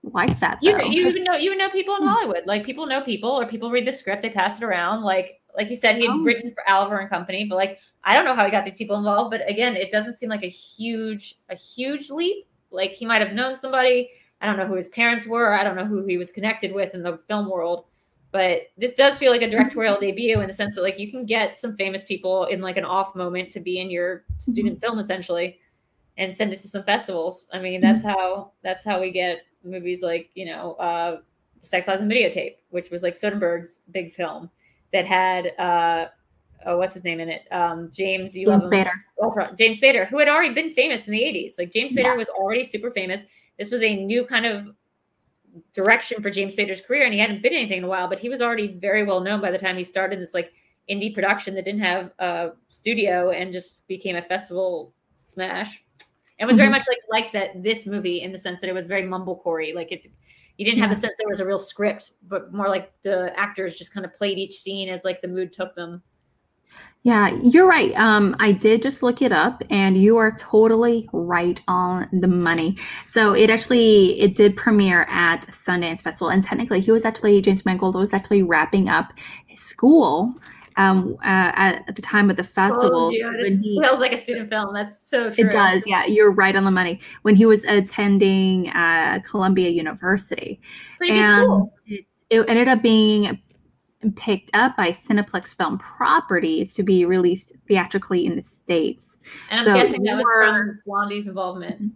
like that You, though? you 'Cause- even know you even know people in Hmm. Hollywood. Like people know people, or people read the script, they pass it around. Like like you said, he had Oh. written for Oliver and Company, but like I don't know how he got these people involved. But again, it doesn't seem like a huge a huge leap. Like he might have known somebody. I don't know who his parents were. I don't know who he was connected with in the film world. But this does feel like a directorial debut in the sense that like you can get some famous people in like an off moment to be in your student film essentially and send it to some festivals. I mean, that's how that's how we get movies like you know, uh, Sex Lies and Videotape, which was like Soderbergh's big film that had uh, oh, what's his name in it? Um, James, you James love him. Spader. James Spader, who had already been famous in the '80s. Like James Spader Yeah. was already super famous. This was a new kind of direction for James Spader's career, and he hadn't been anything in a while, but he was already very well known by the time he started this like indie production that didn't have a studio and just became a festival smash. And was very Mhm. much like like that this movie in the sense that it was very mumblecore Like it's you didn't have the sense there was a real script, but more like the actors just kind of played each scene as like the mood took them. Yeah, you're right. Um, I did just look it up, and you are totally right on the money. So it actually it did premiere at Sundance Festival, and technically he was actually James Mangold was actually wrapping up his school um, uh, at, at the time of the festival. Oh, yeah, this he- feels like a student film. That's so true. it does, yeah. You're right on the money. When he was attending uh, Columbia University, Pretty good and school. it, it ended up being picked up by Cineplex Film Properties to be released theatrically in the states. And I'm so guessing that was were- from Blondie's involvement.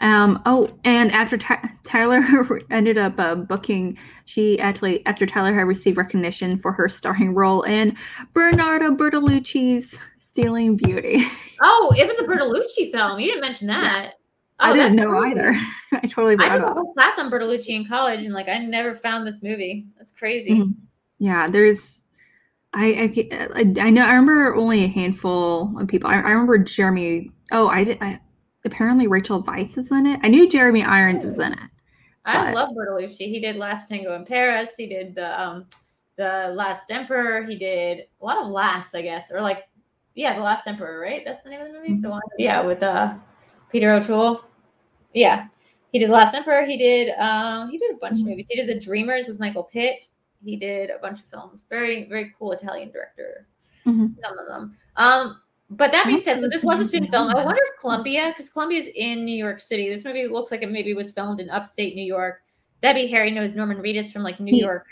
Um, oh, and after Ty- Tyler <laughs> ended up uh, booking, she actually, after Tyler had received recognition for her starring role in Bernardo Bertolucci's Stealing Beauty. <laughs> Oh, it was a Bertolucci film. You didn't mention that. I Oh, didn't know crazy. either. <laughs> I totally I took a whole class on Bertolucci in college, and like I never found this movie. That's crazy. Mhm. Yeah, there's. I, I I I know I remember only a handful of people. I, I remember Jeremy. Oh, I did. I, apparently Rachel Weisz is in it. I knew Jeremy Irons was in it. I But- love Bertolucci. He did Last Tango in Paris. He did the um The Last Emperor. He did a lot of lasts, I guess, or like, yeah, The Last Emperor, right? That's the name of the movie. The one, yeah, with uh, Peter O'Toole. Yeah, he did The Last Emperor. He did um, he did a bunch of movies. He did The Dreamers with Michael Pitt. He did a bunch of films. Very very cool Italian director. Mhm. Some of them. Um, but that being said, so this was a student film. I wonder if Columbia, because Columbia is in New York City. This movie looks like it maybe was filmed in upstate New York. Debbie Harry knows Norman Reedus from like New Yeah. York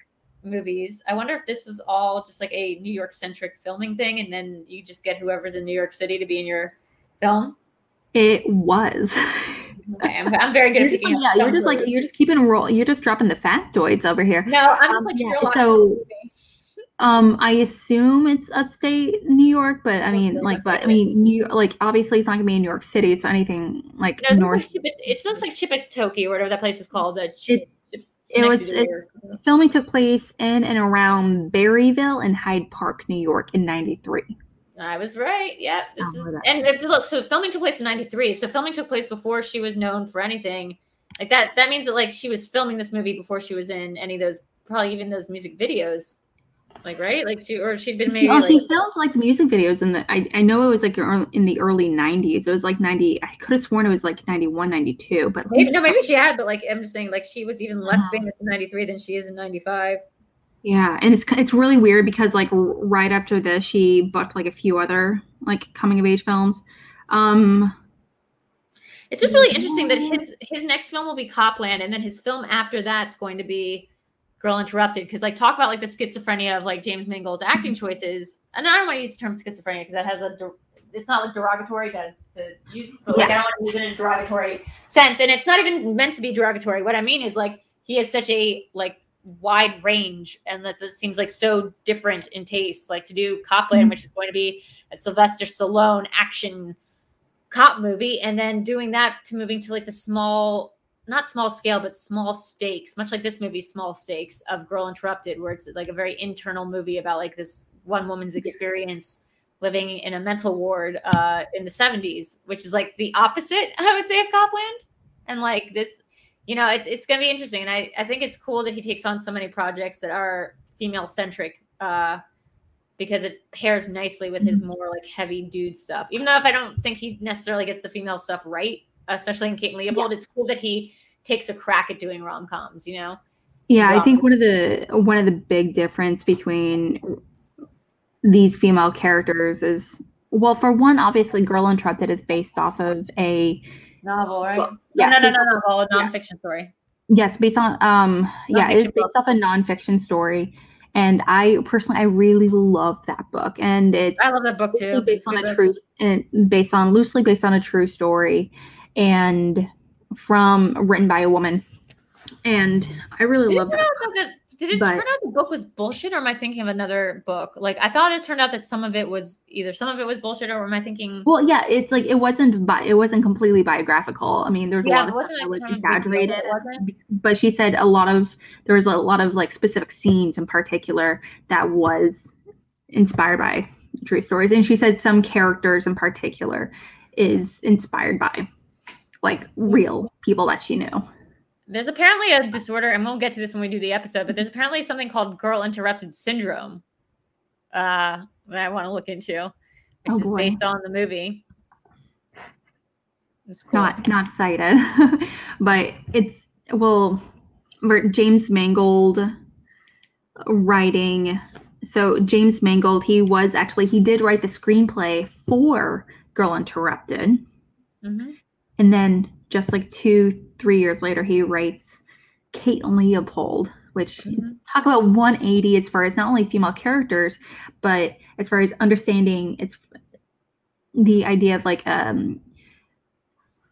movies. I wonder if this was all just like a New York centric filming thing, and then you just get whoever's in New York City to be in your film. It was. Okay, I'm, I'm very good You're at just yeah, you're just like you're just keeping roll. You're just dropping the factoids over here. no, I'm just um, like yeah, so-. Um, I assume it's upstate New York, but I mean, like, but I mean, New like obviously it's not gonna be in New York City, so anything like No, north. like it looks like Chipatoki or whatever that place is called. Chip, It's- it was- it's- Filming took place in and around Berryville and Hyde Park, New York, in '93. I was right. Yeah, this Oh, is and if you look, so filming took place in '93. So filming took place before she was known for anything. Like that. That means that like she was filming this movie before she was in any of those, probably even those music videos. Like right, like she or she'd been maybe. Well, like, she filmed like music videos in the. I, I know it was like in the early '90s. It was like '90. I could have sworn it was like '91, '92, but maybe, no, maybe she had, but like I'm just saying, like she was even less Uh-huh. famous in '93 than she is in '95. Yeah, and it's it's really weird because like right after this, she booked like a few other like coming of age films. Um, It's just really interesting that his his next film will be Copland, and then his film after that's going to be Girl Interrupted. Because like talk about like the schizophrenia of like James Mangold's acting choices, and I don't want to use the term schizophrenia because that has a it's not like derogatory to, to use, but like I don't want to use it in a derogatory sense, and it's not even meant to be derogatory. What I mean is like he has such a like wide range, and that it seems like so different in taste. Like to do Copland, Mhm. which is going to be a Sylvester Stallone action cop movie and then doing that to moving to like the small not small scale but small stakes much like this movie small stakes of girl interrupted where it's like a very internal movie about like this one woman's experience living in a mental ward uh in the 70s which is like the opposite i would say of copland. And like this you know it's, it's going to be interesting. And I, I think it's cool that he takes on so many projects that are female centric uh because it pairs nicely with his more like heavy dude stuff. Even though if I don't think he necessarily gets the female stuff right, especially in Kate and Leopold, it's cool that he takes a crack at doing rom coms. You know, yeah, I think one of the one of the big difference between these female characters is well, for one, obviously, Girl Interrupted is based off of a novel, right? Well, yeah, yeah, no, no, no, novel, a yeah. nonfiction story. Yes, based on um yeah, it's based off a nonfiction story. And I personally I really love that book. And it's I love that book too. based on a book. true and based on loosely based on a true story and from written by a woman. And I really love that. that did it but- turn out the book was bullshit, or am I thinking of another book? Like I thought it turned out that some of it was either some of it was bullshit, or am I thinking? Well, yeah, it's like it wasn't bi- it wasn't completely biographical. I mean, there's a yeah, lot of stuff that was kind of revealed that exaggerated. but she said a lot of there was a lot of like specific scenes in particular that was inspired by true stories and she said some characters in particular is inspired by like real people that she knew There's apparently a disorder, and we'll get to this when we do the episode, but there's apparently something called girl interrupted syndrome uh, that I want to look into, which Oh, is boy. based on the movie. It's cool. not not cited <laughs> but it's well james mangold writing so james mangold he was actually he did write the screenplay for girl interrupted Mhm. And then just like two, three years later, he writes Kate Leopold, which is talk about 180 as far as not only female characters, but as far as understanding it's the idea of like um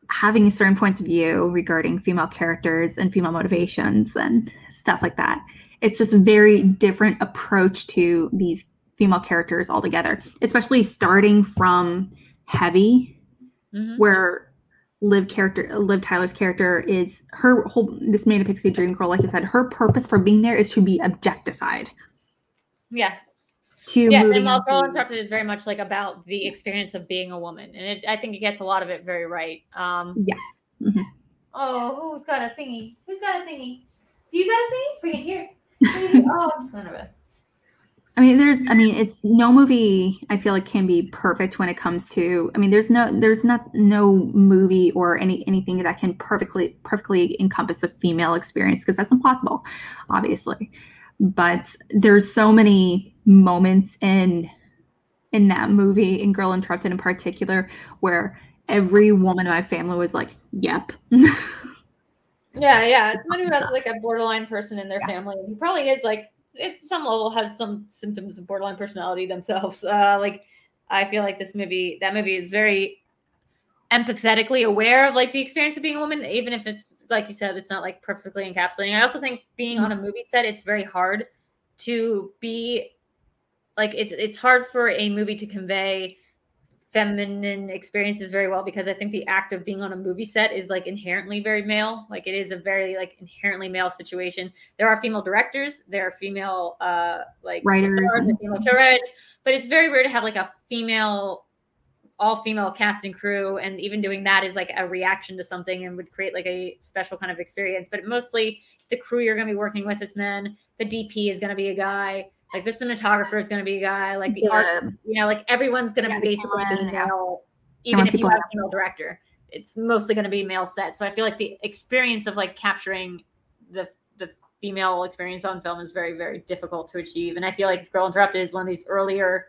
having certain points of view regarding female characters and female motivations and stuff like that. It's just a very different approach to these female characters altogether, especially starting from heavy Mhm. where Liv character Liv Tyler's character is her whole this Manic Pixie Dream Girl, like you said, her purpose for being there is to be objectified. Yeah. To Yes, and while Girl Interrupted is very much like about the experience of being a woman, and it, I think it gets a lot of it very right. Um, Yes. oh, who's got a thingy? Who's got a thingy? Do you got a thingy? Bring it here. Bring it here. <laughs> Oh, son of a. I mean, there's, I mean, it's no movie I feel like can be perfect when it comes to, I mean, there's no, there's not, no movie or any, anything that can perfectly, perfectly encompass a female experience because that's impossible, obviously. But there's so many moments in, in that movie, in Girl Interrupted in particular, where every woman in my family was like, yep. <laughs> yeah, yeah. It's someone who has like a borderline person in their yeah. family. He probably is like at some level has some symptoms of borderline personality themselves. Uh, like I feel like this movie, that movie is very empathetically aware of like the experience of being a woman, even if it's like you said, it's not like perfectly encapsulating. I also think being on a movie set, it's very hard to be like it's it's hard for a movie to convey feminine experiences very well because I think the act of being on a movie set is like inherently very male. Like it is a very like inherently male situation. There are female directors, there are female uh like writers, stars, and female but it's very rare to have like a female all female cast and crew. And even doing that is like a reaction to something and would create like a special kind of experience. But mostly the crew you're going to be working with is men. The dp is going to be a guy like the cinematographer is going to be a guy. Like the yeah. art, you know, like everyone's going to yeah, basically be male, even if you have a female director. It's mostly going to be male set. So I feel like the experience of like capturing the the female experience on film is very very difficult to achieve. And I feel like Girl Interrupted is one of these earlier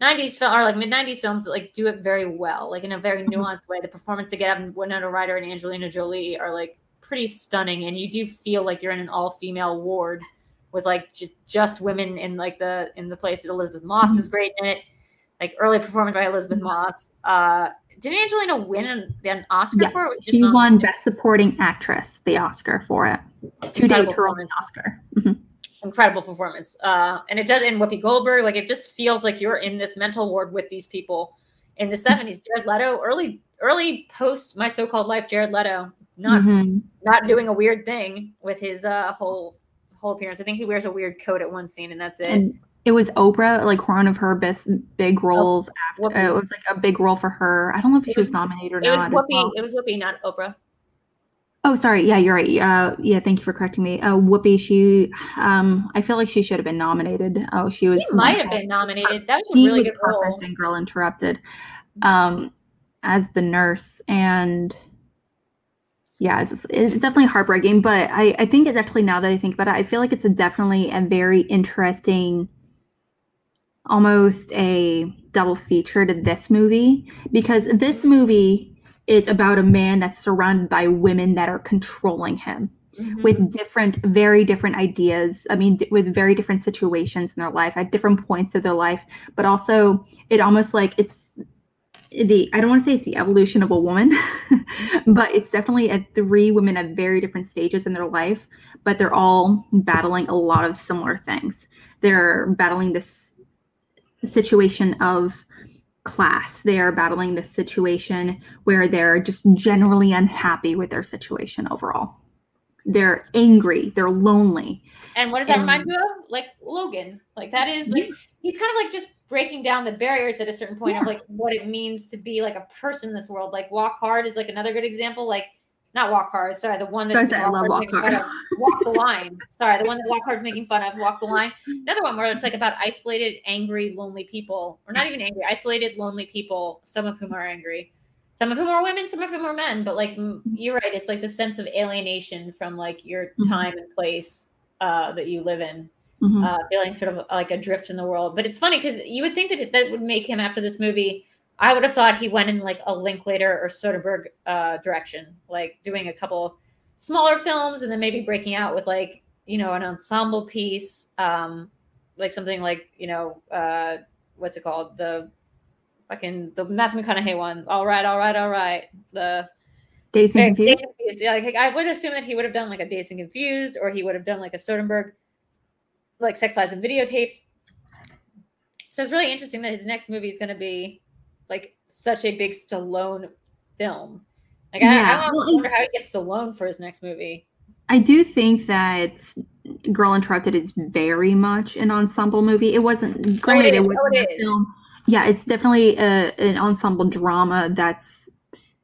90s film or like mid 90s films that like do it very well, like in a very mm-hmm. nuanced way. The performance they get out of Winona Ryder and Angelina Jolie are like pretty stunning, and you do feel like you're in an all female ward with like j- just women in like the in the place. Elisabeth Moss mm-hmm. is great in it. Like early performance by Elisabeth mm-hmm. Moss. Uh, did Angelina win an, an Oscar yes, for it? She won Best Supporting Actress, the Oscar for it. Two day her Oscar. Mm-hmm. Incredible performance. Uh, and it does. And Whoopi Goldberg, like it just feels like you're in this mental ward with these people in the 70s. Mm-hmm. Jared Leto, early early post My So-Called Life, Jared Leto, not mm-hmm. not doing a weird thing with his uh, whole whole appearance. I think he wears a weird coat at one scene, and that's it. And it was Oprah, like one of her best big oh, roles. Oh, after, it was like a big role for her. I don't know if it she was, was nominated or it not. Was Whoopi, well. It was Whoopi, not Oprah. Oh, sorry. Yeah, you're right. Uh, yeah, thank you for correcting me. Uh, Whoopi, she, um, I feel like she should have been nominated. Oh, she was. She might have been nominated. That was a really was good perfect role. in Girl Interrupted, um, as the nurse, and yeah, it's, it's, definitely heartbreaking. But I, I think it definitely, now that I think about it, I feel like it's a definitely a very interesting, almost a double feature to this movie because this movie is about a man that's surrounded by women that are controlling him. Mm-hmm. With different, very different ideas. I mean, with very different situations in their life at different points of their life, but also it almost like it's the I don't want to say it's the evolution of a woman, <laughs> but it's definitely at three women at very different stages in their life, but they're all battling a lot of similar things. They're battling this situation of class. They are battling this situation where they're just generally unhappy with their situation overall. They're angry, they're lonely. And what does that and, remind you of? Like Logan. Like that is like he's kind of like just breaking down the barriers at a certain point yeah. of like what it means to be like a person in this world. Like Walk Hard is like another good example. Like not Walk Hard, sorry, the one that I love Walk Hard. Walk the Line. <laughs> Sorry, the one that Walk Hard's making fun of. Walk the Line. Another one where it's like about isolated, angry, lonely people, or not even angry, isolated, lonely people. Some of whom are angry, some of whom are women, some of whom are men. But like you're right, it's like the sense of alienation from like your mm-hmm. time and place uh, that you live in mm-hmm. uh, feeling sort of like adrift in the world. But it's funny because you would think that it, that would make him after this movie. I would have thought he went in like a Linklater or Soderbergh uh, direction, like doing a couple smaller films and then maybe breaking out with like you know an ensemble piece, um, like something like you know uh, what's it called the fucking the Matthew McConaughey one. All right, all right, all right. The Dazed and Confused. Confused. Yeah, like I would assume that he would have done like a Dazed and Confused, or he would have done like a Soderbergh like sex lies and videotapes. So it's really interesting that his next movie is going to be like such a big Stallone film. Like yeah. I, I wonder how he gets Stallone for his next movie. I do think that Girl Interrupted is very much an ensemble movie. It wasn't granted. Oh, it, it was oh, it film. Yeah, it's definitely a, an ensemble drama that's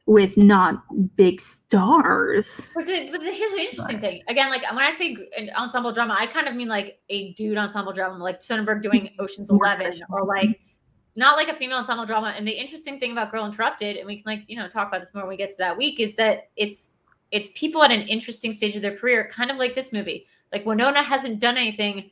with not big stars. But, the, but the- here's the interesting thing. Again, like when I say an ensemble drama, I kind of mean like a dude ensemble drama, like Soderbergh doing <laughs> Ocean's More Eleven, traditional. or like not like a female ensemble drama. And the interesting thing about Girl Interrupted, and we can like you know talk about this more when we get to that week, is that it's it's people at an interesting stage of their career, kind of like this movie. Like Winona hasn't done anything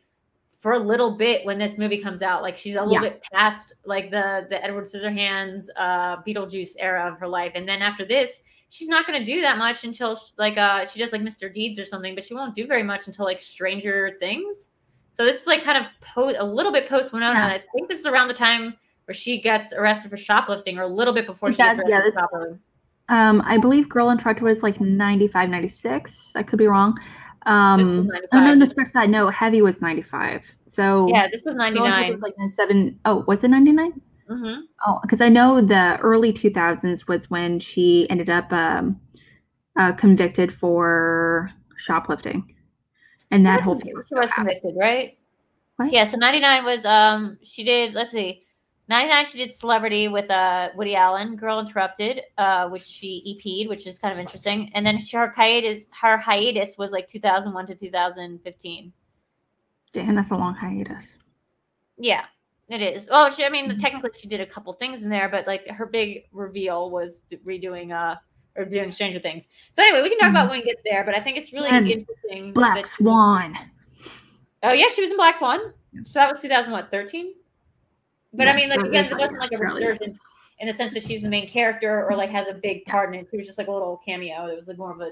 for a little bit when this movie comes out. Like she's a little Yeah. bit past like the the Edward Scissorhands, uh, Beetlejuice era of her life, and then after this, she's not going to do that much until like uh she does like Mr. Deeds or something, but she won't do very much until like Stranger Things. So this is like kind of po- a little bit post Winona. Yeah. I think this is around the time where she gets arrested for shoplifting, or a little bit before she gets yeah, arrested for shoplifting. Um, I believe Girl in Interrupted was like 95, 96. I could be wrong. Um, oh no, no, scratch that. No, Heavy was 95. So Yeah, this was ninety nine. ninety was like 97. Oh, was it 99? mm-hmm. Oh, because I know the early 2000s was when she ended up um, uh, convicted for shoplifting, and that whole thing was She was convicted, right? What? Yeah, so 99 was um she did let's see. 99 she did Celebrity with uh Woody Allen, Girl Interrupted, uh which she EP'd, which is kind of interesting. And then her hiatus her hiatus was like 2001 to 2015. Damn, that's a long hiatus. Yeah. It is. Oh, she I mean Mhm. technically she did a couple things in there, but like her big reveal was redoing uh or doing Stranger Things. So anyway, we can talk about when we get there, but I think it's really And interesting. Black she- Swan. Oh yeah, she was in Black Swan. So that was 2013. But I mean, like again, it like wasn't like a resurgence in the sense that she's the main character or like has a big part in it. It was just like a little cameo. It was like more of a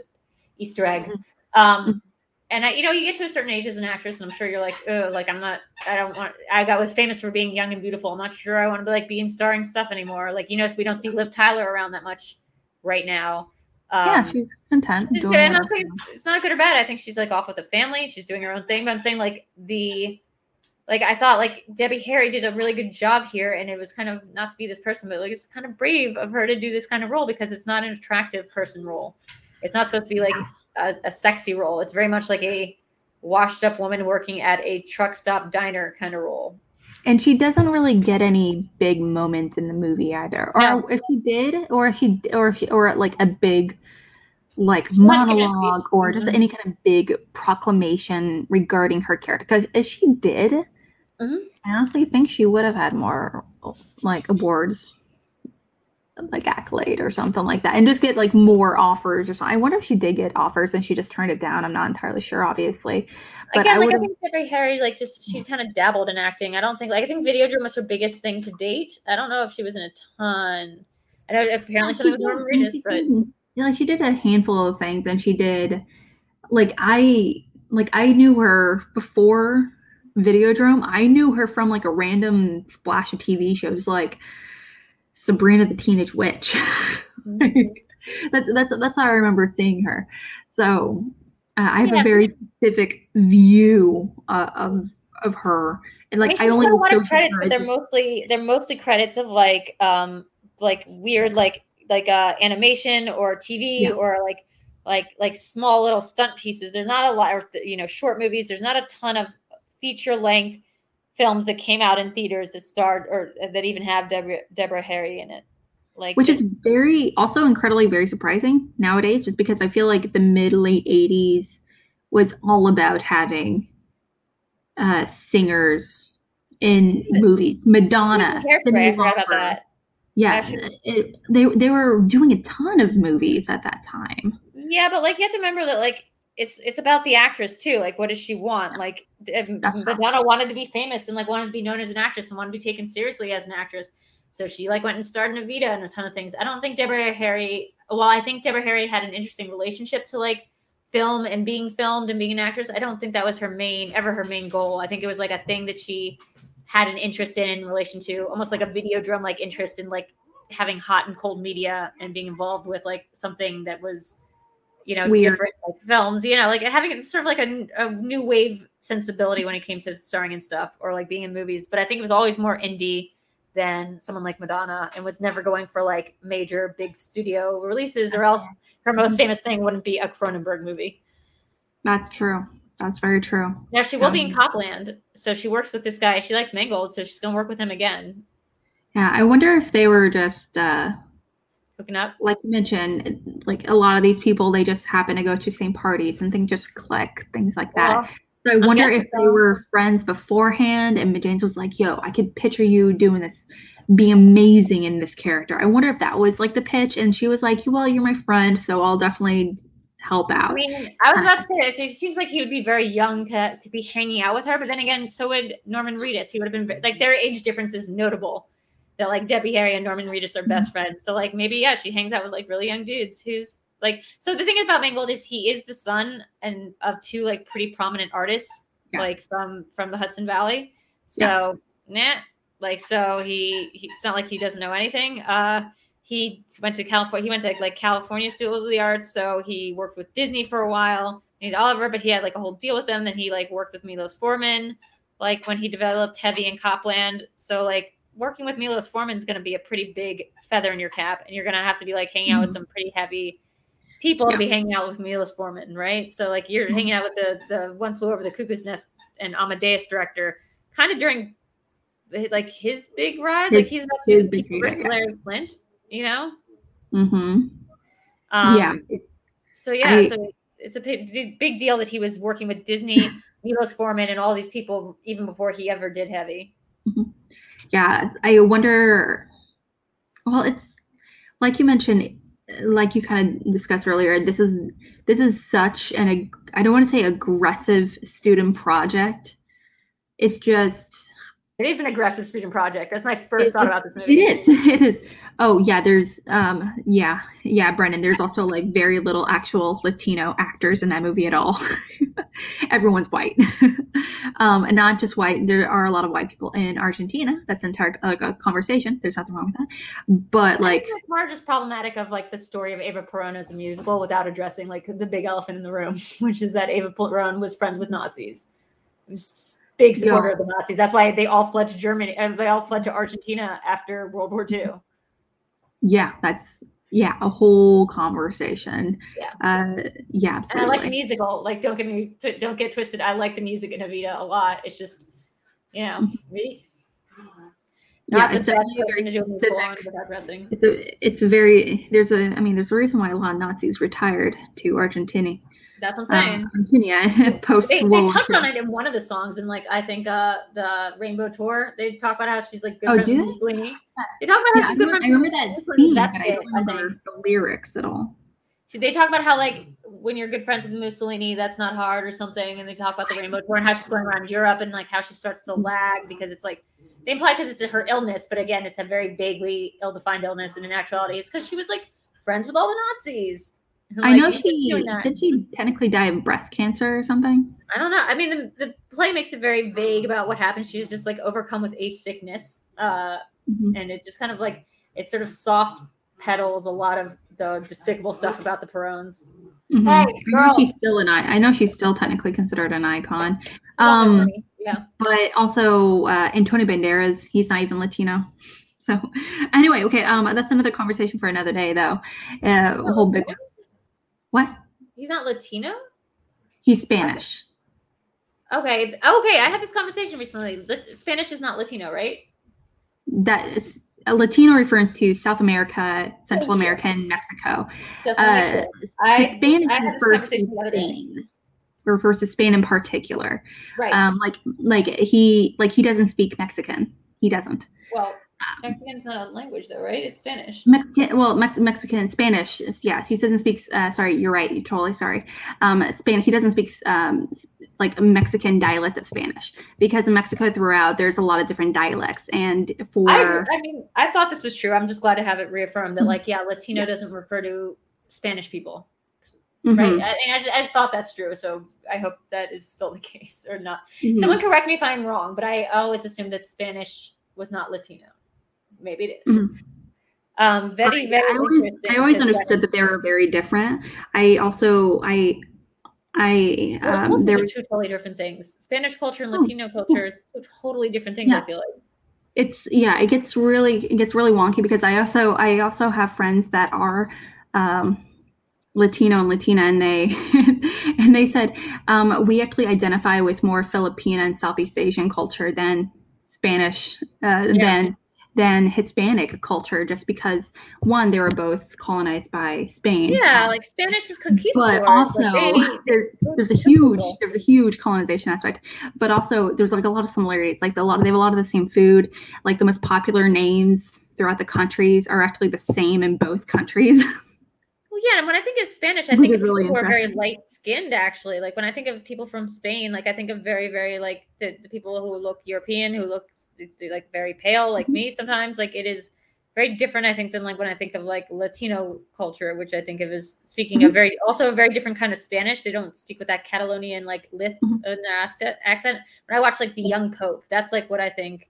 Easter egg. Mm-hmm. Um, and I, you know, you get to a certain age as an actress, and I'm sure you're like, oh, like I'm not, I don't want. I got was famous for being young and beautiful. I'm not sure I want to be like be in starring stuff anymore. Like you know, we don't see Liv Tyler around that much right now. Um, yeah, she's content. She's doing good. I'm not saying it's, it's not good or bad. I think she's like off with the family. She's doing her own thing. But I'm saying like the, like I thought like Debbie Harry did a really good job here, and it was kind of not to be this person, but like it's kind of brave of her to do this kind of role because it's not an attractive person role. It's not supposed to be like a, a sexy role. It's very much like a washed up woman working at a truck stop diner kind of role. And she doesn't really get any big moments in the movie either. Or No. if she did, or if she or if she, or like a big like She wanted to give it a monologue or just Mhm. any kind of big proclamation regarding her character. Because if she did, Mhm. I honestly think she would have had more like awards like accolade or something like that and just get like more offers or something. I wonder if she did get offers and she just turned it down. I'm not entirely sure, obviously. But Again, I like I think Debbie Harry, like just she kind of dabbled in acting. I don't think like I think Videodrome was her biggest thing to date. I don't know if she was in a ton. I know apparently Yeah, something she with and but yeah, like she did a handful of things, and she did like I like I knew her before Videodrome. I knew her from like a random splash of TV shows like Sabrina the Teenage Witch. <laughs> Like, that's that's that's how I remember seeing her. So uh, I have Yeah. a very specific view uh, of of her, and like like she's I only a lot of credits, but they're mostly they're mostly credits of like um like weird like like uh animation or TV Yeah. or like like like small little stunt pieces. There's not a lot of you know short movies. There's not a ton of feature length films that came out in theaters that starred or that even have Deborah Deborah Harry in it. Like which is very also incredibly very surprising nowadays just because i feel like the mid late 80s was all about having uh singers in movies madonna Hairspray, I forgot about that. yeah Actually- it, they they were doing a ton of movies at that time Yeah, but like you have to remember that like it's it's about the actress too. Like, what does she want? Like, if um, That's true. Madonna wanted to be famous and like wanted to be known as an actress and wanted to be taken seriously as an actress. So she like went and starred in Evita and a ton of things. I don't think Deborah Harry. Well, I think Deborah Harry had an interesting relationship to like film and being filmed and being an actress. I don't think that was her main ever her main goal. I think it was like a thing that she had an interest in in relation to almost like a Videodrome like interest in like having hot and cold media and being involved with like something that was you know Weird. different films you know like having it sort of like a, a new wave sensibility when it came to starring and stuff or like being in movies but i think it was always more indie than someone like madonna and was never going for like major big studio releases or else her most famous thing wouldn't be a cronenberg movie. That's true. That's very true. Now she will be in Um, copland so she works with this guy. She likes mangold so she's going to work with him again. Yeah i wonder if they were just uh hooking up. like you mentioned, like a lot of these people, they just happen to go to same parties and things just click, things like that. Well, so I wonder if they were friends beforehand and James was like, yo, I could picture you doing this, be amazing in this character. I wonder if that was like the pitch. And she was like, well, you're my friend, so I'll definitely help out. I mean, I was uh, about to say this. It seems like he would be very young to, to be hanging out with her, but then again, so would Norman Reedus. He would have been like their age difference is notable. That like Debbie Harry and Norman Reedus are best friends. So like maybe yeah, she hangs out with like really young dudes who's like. So the thing about Mangold is he is the son and of two like pretty prominent artists, Yeah. like from from the Hudson Valley. So nah, like so he, he it's not like he doesn't know anything. Uh, he went to California. He went to like California School of the Arts, so he worked with Disney for a while. He's Oliver, but he had like a whole deal with them. Then he like worked with Milos Forman, like when he developed Heavy and Copland. So like working with Milos Forman is going to be a pretty big feather in your cap, and you're going to have to be like hanging out with some pretty heavy people to be hanging out with Milos Forman, right? So like you're hanging out with the the one flew over the cuckoo's nest and Amadeus director, kind of during like his big rise. like he's about to his do big Peter heyday, versus yeah. Larry Flynt, you know. Mm-hmm. Um, yeah. So yeah, I- so it's a big, big deal that he was working with Disney, <laughs> Milos Forman, and all these people even before he ever did Heavy. Yeah i wonder well it's like you mentioned like you kind of discussed earlier this is this is such an ag- i don't want to say aggressive student project it's just It is an aggressive student project. That's my first It- thought about this movie. <laughs> it is it is oh yeah there's um yeah yeah brennan there's also like very little actual latino actors in that movie at all <laughs> everyone's white <laughs> um and not just white there are a lot of white people in argentina that's an entire like a conversation there's nothing wrong with that but I like it's more just problematic of like the story of Eva Perón as a musical without addressing like the big elephant in the room, <laughs> which is that Eva Perón was friends with Nazis. Big supporter Yeah. of the Nazis. That's why they all fled to Germany. uh, They all fled to Argentina after World War II. Yeah that's yeah a whole conversation Yeah. uh yeah And I like the musical. Like, don't get me, don't get twisted. I like the music in Evita a lot. It's just, you know, really yeah not the it's definitely a very to do a musical on specific it's a, it's a very there's a i mean there's a reason why a lot of nazis retired to argentina That's what I'm saying. um, argentina <laughs> post they, they touched on it in one of the songs and like I think uh the Rainbow Tour. They talk about how she's like good Oh, friends with? Mussolini. They talk about yeah, how I she's good remember, friends. I remember that scene, That's I it, I remember think. the lyrics at all. They talk about how like when you're good friends with Mussolini, that's not hard or something. And they talk about the Rainbow Tour and how she's going around Europe and like how she starts to lag because it's like they imply because it's her illness, but again, it's a very vaguely ill-defined illness, and in actuality, it's because she was like friends with all the Nazis. And, I like, know she did she technically die of breast cancer or something. I don't know. I mean, the, the play makes it very vague about what happened. She was just like overcome with a sickness, uh, Mhm. and it just kind of like it sort of soft pedals a lot of the despicable stuff about the Perones. Mhm. Hey, I know girl. she's still an I. I know she's still technically considered an icon. Um, yeah. but also uh, Antonio Banderas, he's not even Latino. So <laughs> anyway, okay, um, that's another conversation for another day, though. Uh, a whole big what? He's not Latino. He's Spanish. Okay. Okay. I had this conversation recently. Spanish is not Latino, right? That is, Latino refers to South America, Central you. America, and Mexico. Just Uh, sure. I, Spanish I refers to conversation the other day. Spain. Refers to Spain in particular. Right. Um, like like he like he doesn't speak Mexican. He doesn't. well, Mexican's not a language, though, right? It's Spanish. Mexican, well, Mex- Mexican, Spanish. is- Yeah, he doesn't speak. Uh, sorry, you're right. You're totally sorry. Um, Spanish. He doesn't speak um, like a Mexican dialect of Spanish because in Mexico throughout there's a lot of different dialects, and for I, I mean, I thought this was true. I'm just glad to have it reaffirmed that, Mhm. like, yeah, Latino doesn't refer to Spanish people, Mhm, right? I, I, just, I thought that's true. So I hope that is still the <laughs> case or not. mhm. Someone correct me if I'm wrong, but I always assumed that Spanish was not Latino. Maybe it is. Mhm. Um, very, very. I always, I always understood that they were very different. I also, I, I, um, cultures there are two totally different things. Spanish culture and Oh, Latino culture is totally different things. I feel like. it's yeah, it gets really, it gets really wonky because I also, I also have friends that are, um, Latino and Latina, and they, <laughs> and they said, um, we actually identify with more Filipino and Southeast Asian culture than Spanish, uh, than than Hispanic culture, just because one, they were both colonized by Spain. Yeah, uh, like Spanish is conquistadors. But also, like <laughs> they- there's there's a huge there's a huge colonization aspect, but also there's like a lot of similarities. Like a lot of they have a lot of the same food. Like the most popular names throughout the countries are actually the same in both countries. <laughs> Well, yeah, and when I think of Spanish, I Which think of really people who are very light skinned. Actually, like when I think of people from Spain, like I think of very, very like the, the people who look European, who look like very pale, like mm-hmm. me. Sometimes, like it is very different. I think than like when I think of like Latino culture, which I think of as speaking a mm-hmm. very also a very different kind of Spanish. They don't speak with that Catalonian like lith mm-hmm. in their accent. When I watch like the Young Pope, that's like what I think.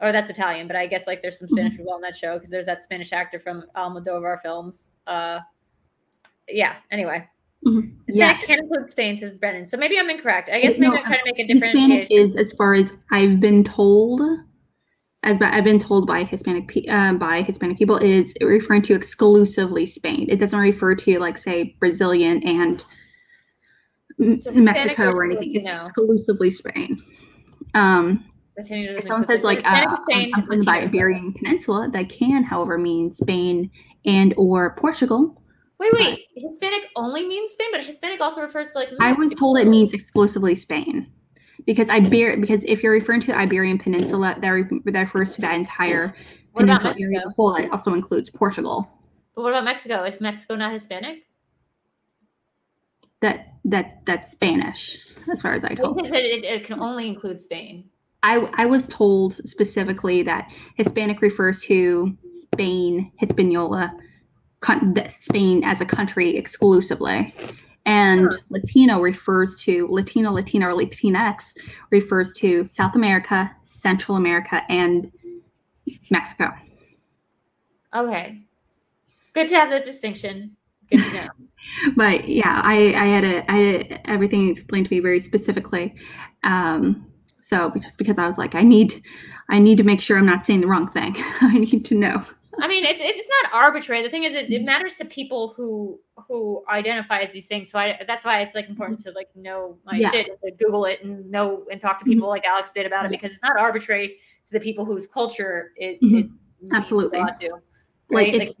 Or that's Italian, but I guess like there's some Spanish people on that show because there's that Spanish actor from Almodovar films. Uh, yeah. Anyway, Mhm. Hispanic Yes. can include Spain, says Brennan. So maybe I'm incorrect. I guess No, maybe I'm trying to make a Hispanic differentiation. is, as far as I've been told, as by, I've been told by Hispanic uh, by Hispanic people, is referring to exclusively Spain. It doesn't refer to like say Brazilian and So Mexico or anything. It's Latino. exclusively Spain. Um, if someone says like Hispanic uh, Spain, from the. Iberian Peninsula, that can, however, mean Spain and or Portugal. Wait, wait. Hispanic only means Spain, but Hispanic also refers to like. I was told it means exclusively Spain. Because Iber- because if you're referring to the Iberian Peninsula, that, re- that refers to that entire What peninsula area as Mexico? a whole. It also includes Portugal. But what about Mexico? Is Mexico not Hispanic? That that that's Spanish, as far as I told. it it, it can only include Spain. I I was told specifically that Hispanic refers to Spain, Hispaniola, Spain as a country exclusively. And Sure. Latino refers to Latino, Latina, or Latinx refers to South America, Central America, and Mexico. Okay. Good to have the distinction. Good to know. <laughs> But yeah, I, I had a, I had everything explained to me very specifically. Um, so just because I was like, I need, I need to make sure I'm not saying the wrong thing. <laughs> I need to know. I mean, it's it's not arbitrary. The thing is, it, it matters to people who who identify as these things. So I that's why it's like important to like know my Yeah. shit, to Google it, and know and talk to people like Alex did about it Yeah. because it's not arbitrary to the people whose culture it, Mhm. it Absolutely. to. Like if,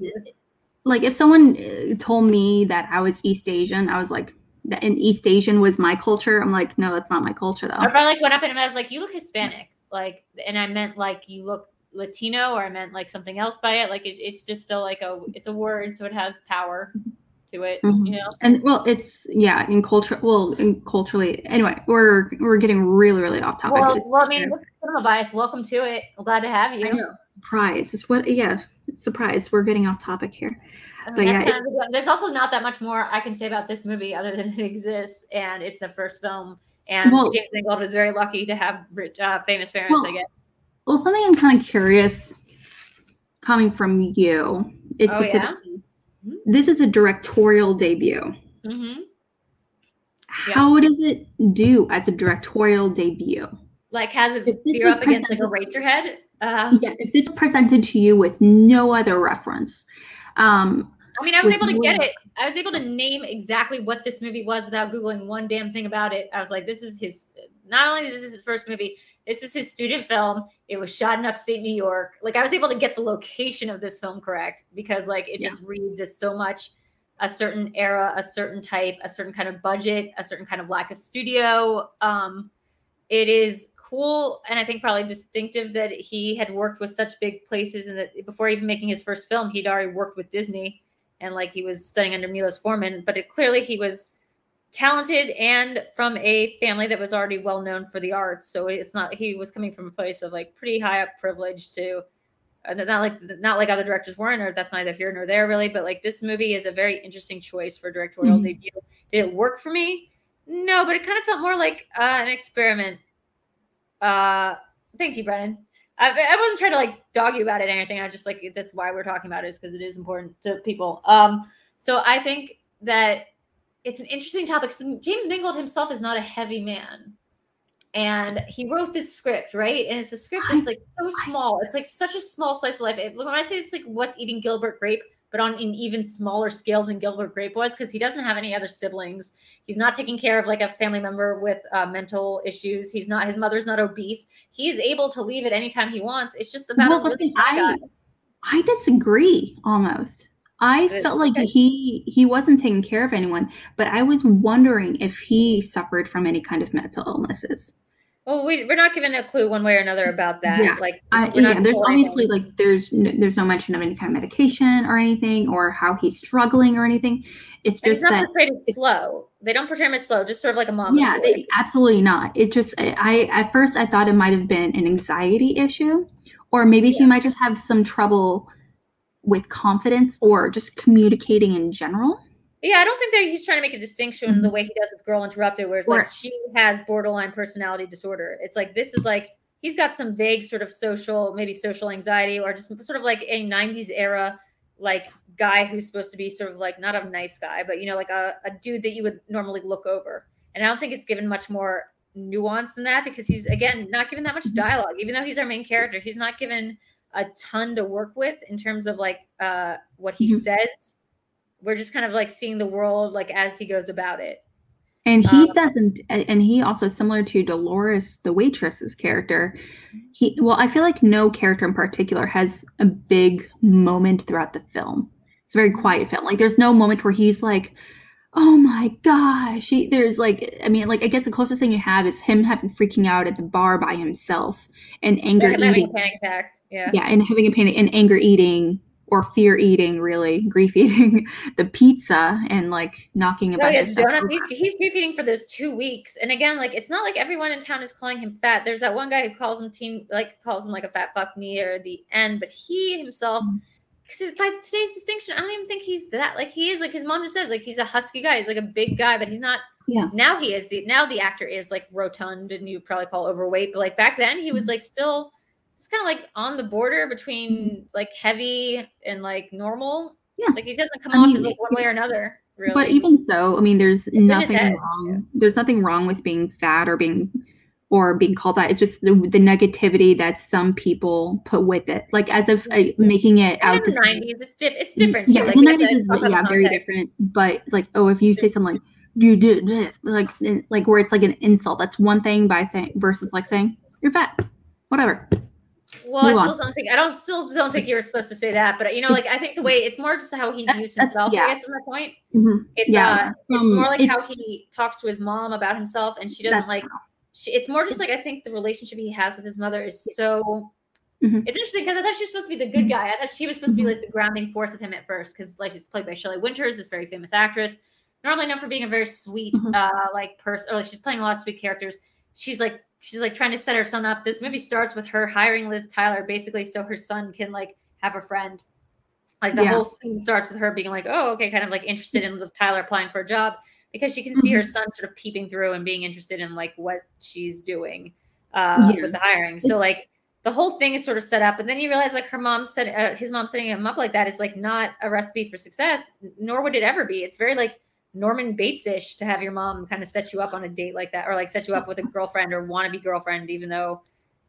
like if someone uh, told me that I was East Asian, I was like, that and East Asian was my culture. I'm like, no, that's not my culture though. if I like went up and I was like, "You look Hispanic," like, and I meant like you look Latino, or I meant like something else by it. Like it, it's just still like a it's a word, so it has power to it. Mhm. You know. And well, it's yeah, in culture. Well, in culturally. Anyway, we're we're getting really really off topic. Well, well, I mean, this is cinema bias. Welcome to it. I'm glad to have you. I know. Surprise. It's what yeah. Surprise. We're getting off topic here. I But mean, yeah, kind of there's also not that much more I can say about this movie other than it exists and it's the first film. And Well- James Mangold was very lucky to have rich, uh, famous parents. Well, I guess. Well, something I'm kind of curious coming from you is Oh, yeah? this is a directorial debut. hmm Yeah. How does it do as a directorial debut? Like has it beer up against like a presented- Eraserhead. Uh, Yeah, if this is presented to you with no other reference, um, I mean, I was able to get it. I was able to name exactly what this movie was without googling one damn thing about it. I was like, this is his. Not only is this his first movie, this is his student film. It was shot in upstate New York. Like I was able to get the location of this film correct because like it Yeah. just reads as so much a certain era, a certain type, a certain kind of budget, a certain kind of lack of studio. Um, it is cool and I think probably distinctive that he had worked with such big places and that before even making his first film, he'd already worked with Disney and like he was studying under Milos Forman, but it clearly he was talented and from a family that was already well known for the arts. So it's not he was coming from a place of like pretty high up privilege to uh, not like not like other directors weren't, or that's neither here nor there really. But like this movie is a very interesting choice for directorial Mhm. debut. Did it work for me? No, but it kind of felt more like uh, an experiment. Uh, thank you, Brennan. I, I wasn't trying to like dog you about it or anything. I just like that's why we're talking about it is because it is important to people. Um, so I think that it's an interesting topic. 'cause James Mangold himself is not a heavy man, and he wrote this script, right? And it's a script that's like so small. It's like such a small slice of life. It- when I say it's like what's eating Gilbert Grape, but on an even smaller scale than Gilbert Grape was because he doesn't have any other siblings. He's not taking care of like a family member with uh, mental issues. He's not his mother's not obese. He is able to leave at any time he wants. It's just about well, a I, I disagree almost. I Good. felt like Okay. he he wasn't taking care of anyone, but I was wondering if he suffered from any kind of mental illnesses. Well, we, we're not given a clue one way or another about that. Yeah. Like, I, yeah, there's obviously anything. like there's no, there's no mention of any kind of medication or anything or how he's struggling or anything. It's just not that portrayed as slow. They don't portray him as slow, just sort of like a mom. yeah, they, absolutely not. It just I at first I thought it might have been an anxiety issue, or maybe he might just have some trouble with confidence or just communicating in general. Yeah, I don't think that he's trying to make a distinction mm-hmm. the way he does with Girl Interrupted, where it's like she has borderline personality disorder. It's like this is like he's got some vague sort of social, maybe social anxiety, or just sort of like a '90s era like guy who's supposed to be sort of like not a nice guy, but you know, like a, a dude that you would normally look over. And I don't think it's given much more nuance than that because he's again not given that much mm-hmm. dialogue. Even though he's our main character, he's not given a ton to work with in terms of like uh what he Mhm. says we're just kind of like seeing the world like as he goes about it. And he Um, doesn't, and he also similar to Dolores, the waitress's character. He, well, I feel like no character in particular has a big moment throughout the film. It's a very quiet film. Like, there's no moment where he's like, "Oh my gosh!" He, there's like, I mean, like, I guess the closest thing you have is him having freaking out at the bar by himself and anger eating. panic attack. Yeah. Yeah, and having a panic and anger eating or fear eating, really grief <laughs> eating the pizza and like knocking about. Oh yeah, donuts. He's, he's grief eating for those two weeks, and again, like it's not like everyone in town is calling him fat. There's that one guy who calls him team, like calls him like a fat fuck near the end, but he himself, because by today's distinction, I don't even think he's that. Like he is, like his mom just says, like he's a husky guy. He's like a big guy, but he's not. Yeah. Now he is the now the actor is like rotund, and you probably call overweight, but like back then he was Mhm. like still. Just kind of like on the border between like heavy and like normal. Yeah. Like he doesn't come I off mean, as like one way or another. Really. But even so, I mean, there's his nothing wrong. There's nothing wrong with being fat or being or being called that. It's just the, the negativity that some people put with it, like as if uh, making it out in the nineties, it's diff- it's different. Yeah. Like, the we have to nineties is yeah very context. different. But like, oh, if you say something like you did this, like like where it's like an insult, that's one thing by saying versus like saying you're fat, whatever. Well, I still on. don't think I don't still don't think you were supposed to say that, but you know, like I think the way it's more just how he That's- views himself. yeah. I guess is my point. Mhm. It's Yeah, uh, it's um, more like it's- how he talks to his mom about himself, and she doesn't like. She, it's more just like I think the relationship he has with his mother is so. Mhm. It's interesting because I thought she was supposed to be the good Mhm. guy. I thought she was supposed to Mhm. be like the grounding force of him at first, because like she's played by Shelley Winters, this very famous actress, normally known for being a very sweet, Mhm. uh, like person. Or like she's playing a lot of sweet characters. She's like she's like trying to set her son up. This movie starts with her hiring Liv Tyler basically so her son can like have a friend. Like the Yeah. whole scene starts with her being like, oh, okay, kind of like interested in Liv Tyler applying for a job because she can see her Mhm. son sort of peeping through and being interested in like what she's doing uh, Yeah. with the hiring. So like the whole thing is sort of set up, and then you realize like her mom said, uh, his mom setting him up like that is like not a recipe for success, nor would it ever be. It's very like Norman Bates ish to have your mom kind of set you up on a date like that, or like set you up with a <laughs> girlfriend or wannabe girlfriend, even though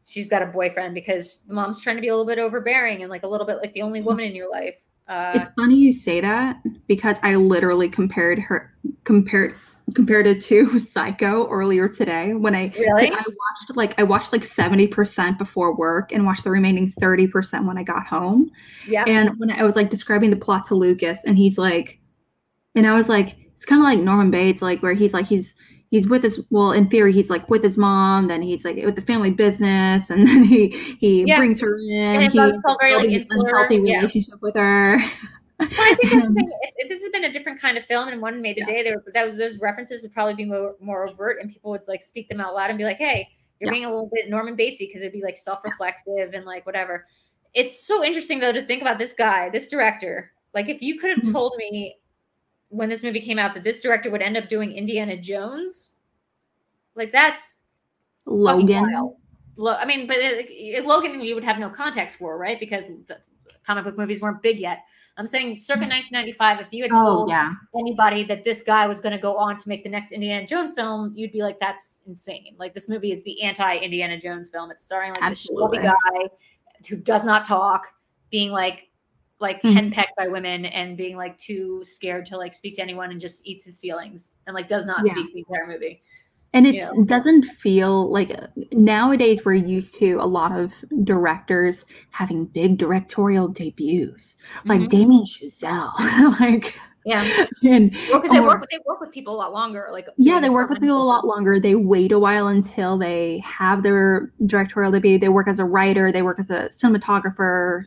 she's got a boyfriend because the mom's trying to be a little bit overbearing and like a little bit like the only woman in your life. Uh, It's funny you say that because I literally compared her compared compared it to <laughs> Psycho earlier today when I really? I watched like I watched like 70% before work and watched the remaining 30% when I got home. Yeah. And when I was like describing the plot to Lucas and he's like and I was like it's kind of like Norman Bates like where he's like he's he's with his well in theory he's like with his mom then he's like with the family business and <laughs> then he he Yeah. brings her in And all very, like, insular, unhealthy yeah. relationship with her Well, I think <laughs> that's the thing. If, if this has been a different kind of film and one made today, there that, those references would probably be more, more overt, and people would like speak them out loud and be like, "Hey, you're Yeah. being a little bit Norman Batesy," because it'd be like self-reflexive and like whatever. It's so interesting though to think about this guy, this director. Like, if you could have Mhm. told me when this movie came out that this director would end up doing Indiana Jones, like that's Logan. Lo- I mean, but it, it- Logan, you would have no context for, right? Because the comic book movies weren't big yet. I'm saying circa mm-hmm. 1995, if you had oh told yeah anybody that this guy was going to go on to make the next Indiana Jones film, you'd be like, that's insane. Like, this movie is the anti Indiana Jones film. It's starring like this Absolutely. schlubby guy who does not talk, being like like Mhm. henpecked by women and being like too scared to like speak to anyone and just eats his feelings and like does not Yeah. speak the entire movie. and Yeah. it doesn't feel like nowadays we're used to a lot of directors having big directorial debuts like Mhm. damien chazelle <laughs> like Yeah, and because they or- work with they work with people a lot longer. Like yeah they work with people a lot longer they wait a while until they have their directorial debut they work as a writer they work as a cinematographer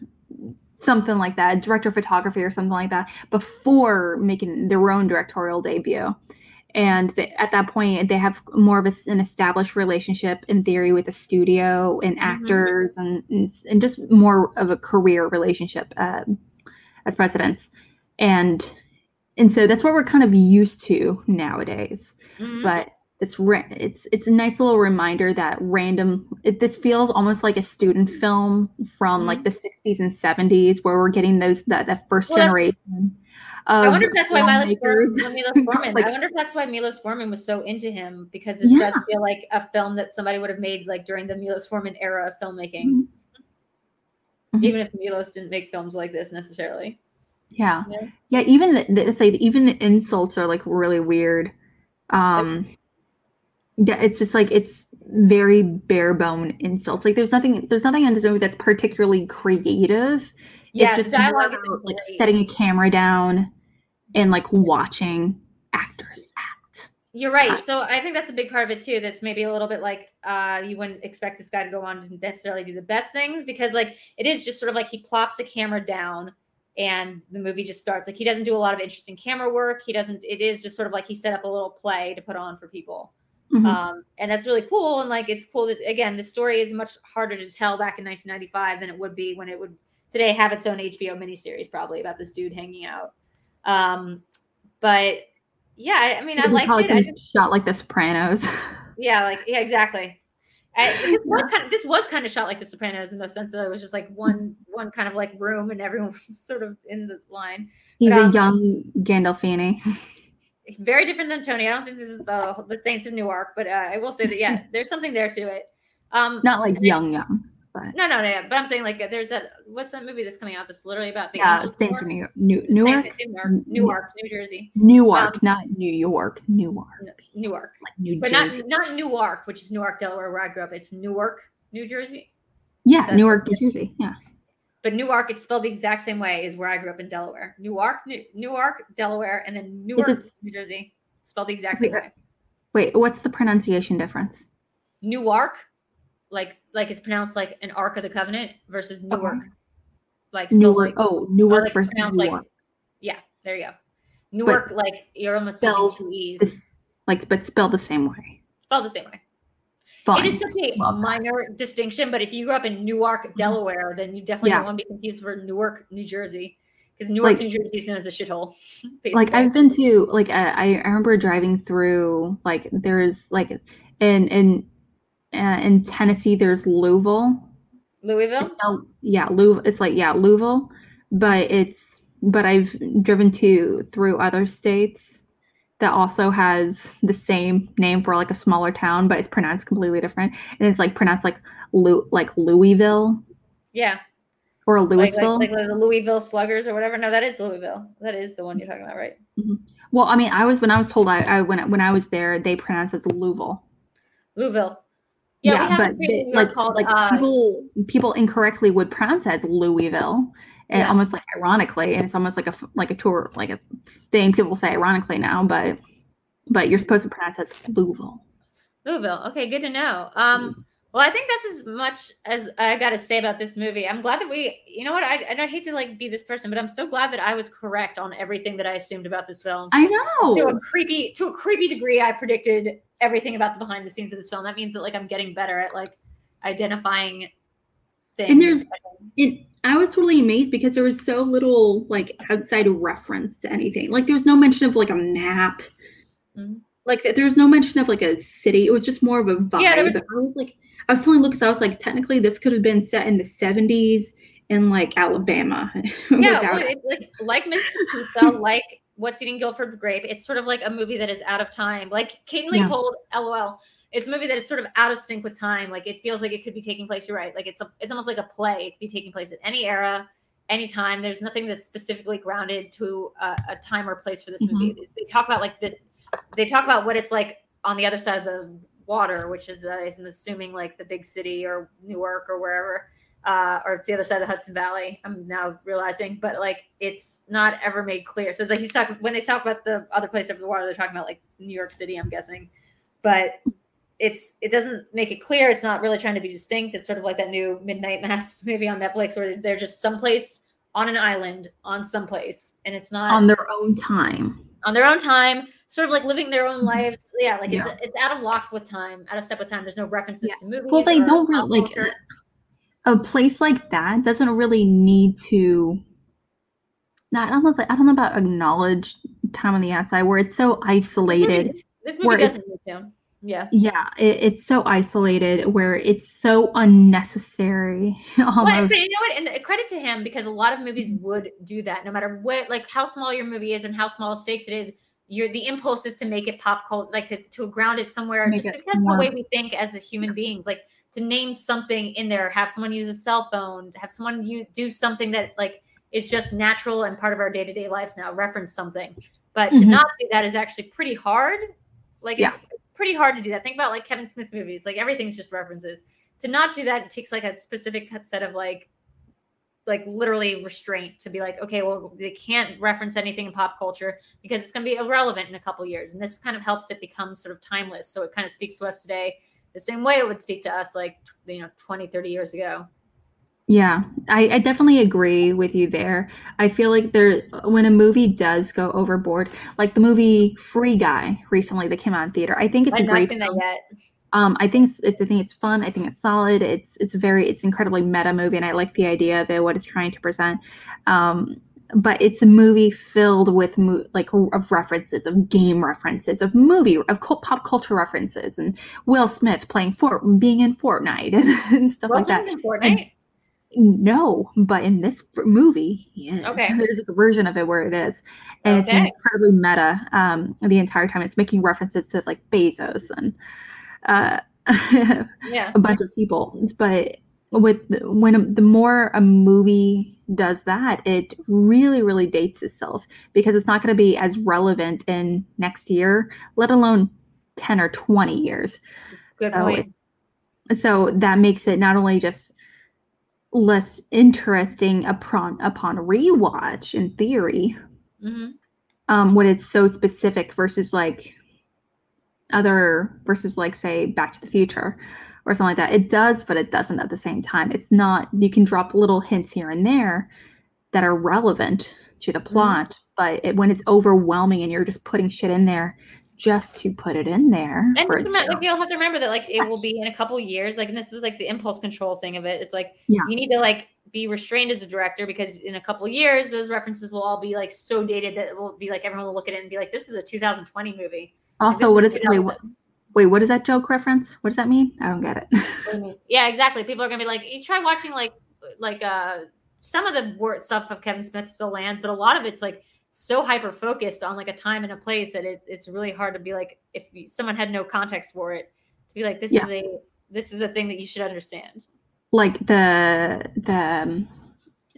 something like that director of photography or something like that before making their own directorial debut and they, at that point they have more of a an established relationship in theory with the studio and Mhm. actors and, and and just more of a career relationship um, as presidents and and so that's what we're kind of used to nowadays Mhm. but it's ra- it's it's a nice little reminder that random it, this feels almost like a student film from like the 60s and 70s where we're getting those that that first Well, generation I wonder if that's why Milos <laughs> Forman, Milos Forman. Like- I wonder if that's why Milos Forman was so into him because this Yeah. does feel like a film that somebody would have made like during the Milos Forman era of filmmaking, Mhm. Mhm. even if Milos didn't make films like this necessarily. yeah Yeah. yeah even the, the, like even the insults are like really weird um yeah it's just like it's very bare bone insults like there's nothing there's nothing in this movie that's particularly creative Yeah, it's just dialogue more is like setting a camera down and like watching actors act You're right. Uh, So I think that's a big part of it too. That's maybe a little bit like uh, you wouldn't expect this guy to go on to necessarily do the best things because like it is just sort of like he plops a camera down and the movie just starts. Like he doesn't do a lot of interesting camera work. He doesn't. It is just sort of like he set up a little play to put on for people. Mhm. Um, and that's really cool. And like it's cool that again the story is much harder to tell back in 1995 than it would be when it would today have its own HBO miniseries probably about this dude hanging out. Um, but yeah, I, mean I liked it. I just shot like the sopranos <laughs> yeah, like yeah, exactly. I, this was kind of this was kind of shot like The Sopranos in the sense that it was just like one one kind of like room and everyone <laughs> was sort of in the line. he's um, a young gandolfini <laughs> Very different than Tony. I don't think this is the the Saints of Newark, but uh, I will say that yeah, there's something there to it. Um, not like young young but No, no, no. But I'm saying like there's that. What's that movie that's coming out that's literally about the yeah saints of new, new Saints newark Newark, Newark, New Jersey, newark um, not new york newark Newark, like new but jersey not not Newark, which is Newark, Delaware, where I grew up. It's Newark, New Jersey. yeah that's- newark new jersey yeah But Newark, it's spelled the exact same way as where I grew up in Delaware. Newark, New, Newark, Delaware, and then Newark, it- New Jersey, spelled the exact same Wait, uh, way. wait what's the pronunciation difference Newark, like like it's pronounced like an Ark of the Covenant versus Okay. Newark, like newark like oh newark like versus pronounced like- newark yeah. There you go. Newark, like you're almost spelled using two e's. This- like but spelled the same way spelled the same way. Fine. It is such a Love that. minor distinction, but if you grew up in Newark, Delaware, then you definitely Yeah. don't want to be confused for Newark, New Jersey, because Newark, Like- New Jersey is known as a shithole. <laughs> like. I've been to like uh, I I remember driving through like there's like in in uh, in Tennessee there's Louisville. Louisville. spelled, yeah, Louisville. It's like yeah, Louisville, but it's but I've driven to through other states that also has the same name for like a smaller town, but it's pronounced completely different, and it's like pronounced like Lou like Louisville Yeah, or like, like, Louisville. like the Louisville Sluggers or whatever. No, that is Louisville. That is the one you're talking about, right? well, I mean, I was when I was told I, I when when I was there, they pronounced it as Louisville. Louisville. Yeah, have but they- in New York like called like uh, people people incorrectly would pronounce it as Louisville, and Yeah. almost like ironically, and it's almost like a like a tour like a thing people say ironically now, but but you're supposed to pronounce it as Louisville. Louisville. Okay, good to know. Um, well, I think that's as much as I got to say about this movie. I'm glad that we, you know what, I, I hate to like be this person, but I'm so glad that I was correct on everything that I assumed about this film. I know to a creepy, to a creepy degree, I predicted everything about the behind the scenes of this film. That means that like I'm getting better at like identifying things. And there's- It, I was totally amazed because there was so little like outside reference to anything. Like there's no mention of like a map. Mhm. Like there was no mention of like a city. It was just more of a vibe. Yeah, there was- I was like, I was telling Lucas, I was like, technically this could have been set in the '70s in like Alabama. <laughs> yeah, well, it, like like Mystic Pizza, <laughs> like What's Eating Gilbert Grape. It's sort of like a movie that is out of time. Like Kate Yeah. Leopold, LOL. It's a movie that is sort of out of sync with time. Like it feels like it could be taking place. You're right. Like it's a, it's almost like a play. It could be taking place at any era, any time. There's nothing that's specifically grounded to a, a time or place for this Mhm. movie. They talk about like this. They talk about what it's like on the other side of the water, which is uh, I'm assuming like the big city or Newark or wherever, uh, or it's the other side of the Hudson Valley. I'm now realizing, but like it's not ever made clear. So like he's talking when they talk about the other place over the water, they're talking about like New York City. I'm guessing, but it's it doesn't make it clear. It's not really trying to be distinct. It's sort of like that new Midnight Mass <laughs> movie on Netflix where they're just someplace on an island on someplace, and it's not on their own time. on their own time, sort of like living their own Mhm. lives. Yeah, like Yeah. it's it's out of lock with time, out of step with time. There's no references Yeah. to movies. Well, they don't really like a place like that doesn't really need to. Not I don't know, I don't know about acknowledge time on the outside where it's so isolated. This where movie doesn't need to. Yeah. Yeah, it, it's so isolated where it's so unnecessary. <laughs> Well, Almost. but you know what? And credit to him because a lot of movies would do that, no matter what, like how small your movie is and how small stakes it is. Your the impulse is to make it pop cult, like to to ground it somewhere, Make just it because more- the way we think as human beings, like to name something in there, have someone use a cell phone, have someone you do something that like is just natural and part of our day to day lives now. Reference something, but to Mhm. not do that is actually pretty hard. Like it's Yeah. Pretty hard to do that. Think about like Kevin Smith movies, like everything's just references. To not do that it takes like a specific set of like like literally restraint to be like, okay, well, they can't reference anything in pop culture because it's going to be irrelevant in a couple years. And this kind of helps it become sort of timeless. So it kind of speaks to us today the same way it would speak to us like, you know, 20, 30 years ago. Yeah, I, I definitely agree with you there. I feel like there when a movie does go overboard, like the movie Free Guy recently that came out in theater. I think it's I've a not great seen that film. yet. Um, I think it's, it's I think it's fun. I think it's solid. It's it's very it's incredibly meta movie, and I like the idea of it, what it's trying to present. Um, but it's a movie filled with mo- like of references, of game references, of movie, of pop culture references, and Will Smith playing Fort, being in Fortnite and, <laughs> and stuff like that. Wilson's in Fortnite. No, but in this movie, yes. <laughs> Okay. There's a version of it where it is, and it's incredibly meta. Um, the entire time it's making references to like Bezos and uh, <laughs> Yeah. a bunch of people. But with the- when the more a movie does that, it really, really dates itself because it's not going to be as relevant in next year, let alone ten or twenty years Good So point. so that makes it not only just less interesting upon upon rewatch in theory. Hmm um when it's so specific versus like other versus like say back to the future or something like that. It does but it doesn't at the same time. It's not you can drop little hints here and there that are relevant to the plot but it, when it's overwhelming and you're just putting shit in there just to put it in there And remember, like, you'll have to remember that like it will be in a couple years. Like, and this is like the impulse control thing of it. It's like Yeah. you need to like be restrained as a director because in a couple years those references will all be like so dated that it will be like everyone will look at it and be like, "This is a 2020 movie." Also what is is wait, what, wait what is that joke reference what does that mean i don't get it Yeah, exactly. People are gonna be like, you try watching like like uh some of the word stuff of Kevin Smith still lands, but a lot of it's like so hyper focused on like a time and a place that it's it's really hard to be like if someone had no context for it to be like this Yeah. is a this is a thing that you should understand. like the the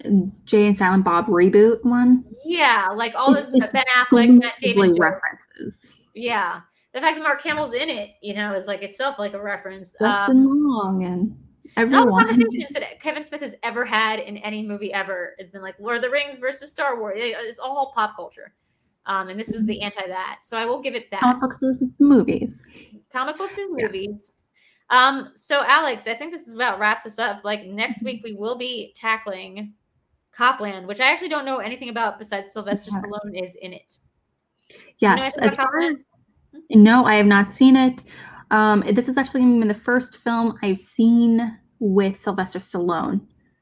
um, Jay and Silent Bob reboot one. Yeah, like all those it's Ben Affleck, Matt Damon, references. yeah. The fact that Mark Hamill's in it, you know, is like itself like a reference. Justin Um, Long and and all the everyone. conversations that Kevin Smith has ever had in any movie ever has been like Lord of the Rings versus Star Wars. It's all pop culture. Um, and this is the anti that. So I will give it that. Comic books versus the movies. Comic books is Yeah. movies. Um, so Alex, I think this is about wraps us up. Like next week we will be tackling Cop Land, which I actually don't know anything about besides Sylvester Okay. Stallone is in it. Yes, anything as far Cop Land? as no, I have not seen it. Um, this is actually going to be the first film I've seen with Sylvester Stallone.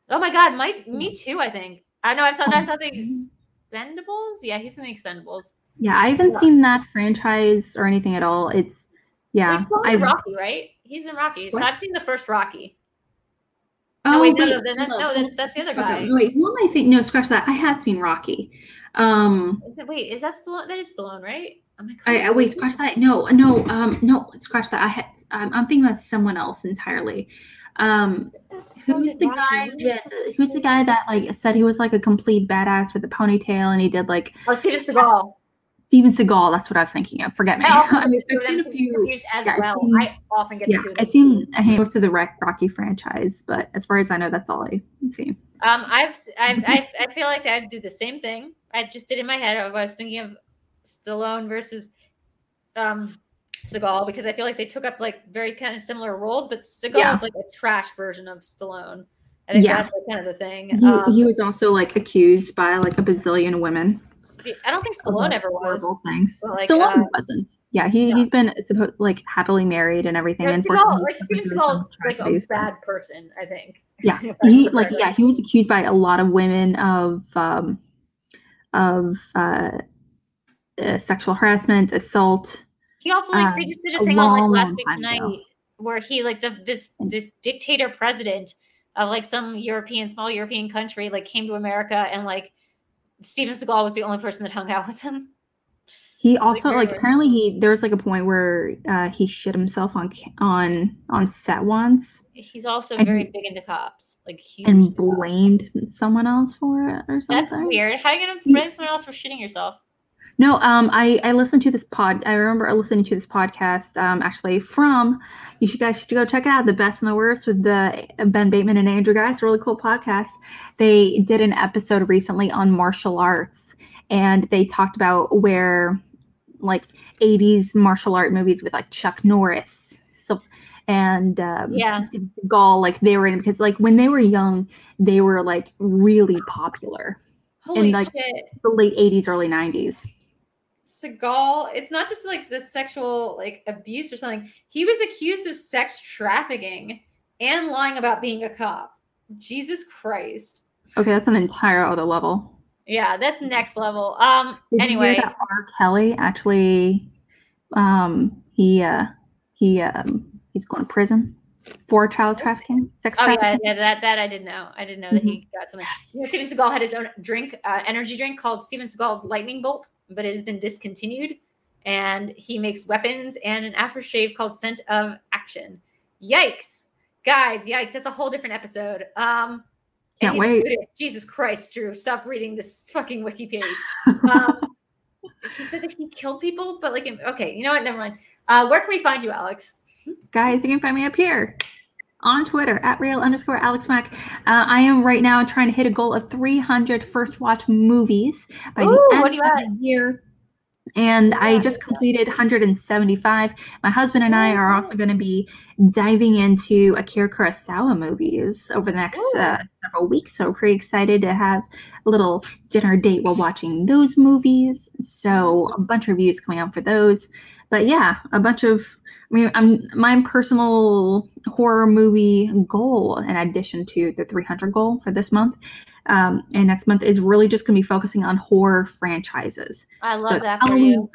Oh my god, Mike, me too, I think. I know I saw I saw the Mhm. Expendables. Yeah, he's in the Expendables. Yeah, I haven't Yeah. seen that franchise or anything at all. It's yeah, he's I Rocky, right? He's in Rocky. So I've seen the first Rocky. Oh, no, wait, no, wait, no, no, no, that's that's the other guy. Okay, wait, who am I thinking? No, scratch that. I have seen Rocky. Um, Is it, wait, is that Stallone? That is Stallone, right? Am I I, crazy? I wait, scratch that. No, no, um, no, scratch that. I had, I'm, I'm thinking about someone else entirely. Um, who's the guy that who's the guy that like said he was like a complete badass with a ponytail and he did like Oh, Steven Seagal. Steven Seagal, that's what I was thinking of. Forget me. I often I mean, get I've seen a few as yeah, well. seen- I often get yeah, the two of I've seen a handful to the Rec Rocky franchise, but as far as I know, that's all I've seen. Um, I've, I've, I, I feel like I'd do the same thing. I just did in my head. I was thinking of Stallone versus um Seagal because I feel like they took up like very kind of similar roles, but Seagal Yeah. is like a trash version of Stallone. I think Yeah. that's like kind of the thing. He, Um, he was also like accused by like a bazillion women. I don't think Stallone ever was. horrible things. But, like, Stallone uh, wasn't. Yeah, he yeah. he's been supposed like happily married and everything. Yeah, Unfortunately, Seagal, like Steven Seagal is like a but- bad person. I think. <laughs> Yeah, he like yeah he was accused by a lot of women of um of uh, uh sexual harassment, assault. He also like they um, just did a a thing on like last week tonight ago. where he like the this this dictator president of like some European small European country like came to America and like Steven Seagal was the only person that hung out with him. He also very like apparently he there was like a point where uh he shit himself on on on set once He's also And very big into cops, like huge. and into cops. blamed someone else for it or something. That's weird. How are you gonna blame someone else for shitting yourself? No, um, I I listened to this pod. I remember listening to this podcast. Um, actually from you should guys should go check it out. The best and the worst with the Ben Bateman and Andrew guys. Really cool podcast. They did an episode recently on martial arts, and they talked about where like '80s martial art movies with like Chuck Norris. So, and um, Yeah. Seagal, like they were in because like when they were young, they were like really popular. Holy like, shit. The late '80s, early '90s. Seagal, it's not just like the sexual like abuse or something. He was accused of sex trafficking and lying about being a cop. Jesus Christ. Okay, that's an entire other level. Yeah, that's next level. Um Did anyway, you R. Kelly actually, um, he uh, he um, he's going to prison for child trafficking, sex oh trafficking. yeah, that that I didn't know. I didn't know that he got something. You know, Steven Seagal had his own drink, uh, energy drink called Steven Seagal's Lightning Bolt, but it has been discontinued. And he makes weapons and an aftershave called Scent of Action. Yikes, guys! Yikes! That's a whole different episode. Um, Can't wait. Jesus Christ, Drew! Stop reading this fucking wiki page. <laughs> Um, he said that he killed people, but like, okay, you know what? Never mind. Uh, where can we find you, Alex? Guys, you can find me up here on Twitter at real underscore Alex Mack. Uh, I am right now trying to hit a goal of 300 first watch movies by Ooh, the end what are you of the year. And I just completed 175. My husband and I are also going to be diving into Akira Kurosawa movies over the next uh, several weeks. So we're pretty excited to have a little dinner date while watching those movies. So a bunch of reviews coming out for those. But yeah, a bunch of I mean, I'm my personal horror movie goal, in addition to the 300 goal for this month um, and next month, is really just going to be focusing on horror franchises. I love So that for Halloween, you.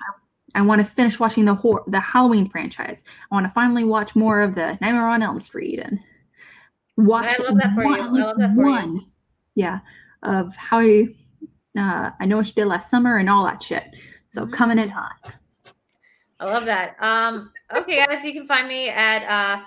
I, want to finish watching the horror, the Halloween franchise. I want to finally watch more of the Nightmare on Elm Street and watch. I love that for one- you. I love that for you. Yeah, of how I, uh, I know what you did last summer and all that shit. So Mhm. coming in hot. I love that. Um, okay, guys, you can find me at uh,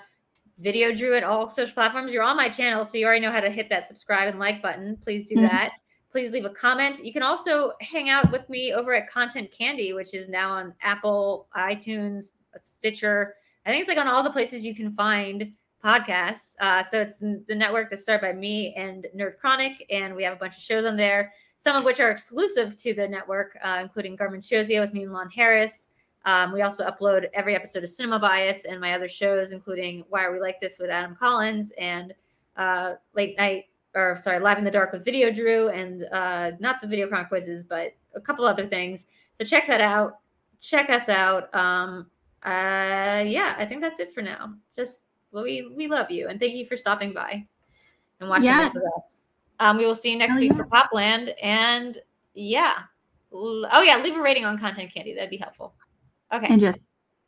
Video Drew at all social platforms. You're on my channel, so you already know how to hit that subscribe and like button. Please do Mhm. that. Please leave a comment. You can also hang out with me over at Content Candy, which is now on Apple, iTunes, Stitcher. I think it's like on all the places you can find podcasts. Uh, so it's the network that's started by me and Nerd Chronic, and we have a bunch of shows on there. Some of which are exclusive to the network, uh, including Garmin Shozia with me and Lon Harris. Um, we also upload every episode of Cinema Bias and my other shows, including Why Are We Like This with Adam Collins and uh, Late Night, or sorry, Live in the Dark with Video Drew, and uh, not the Video Cron quizzes, but a couple other things. So check that out. Check us out. Um, uh, yeah, I think that's it for now. Just we we love you and thank you for stopping by and watching Yeah. this with us. Um, we will see you next Hell week yeah. for Cop Land, and yeah. Oh yeah, leave a rating on Content Candy. That'd be helpful. Okay, and just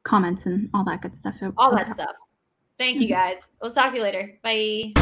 comments and all that good stuff. all that stuff. Thank you mm-hmm. guys. We'll talk to you later. Bye.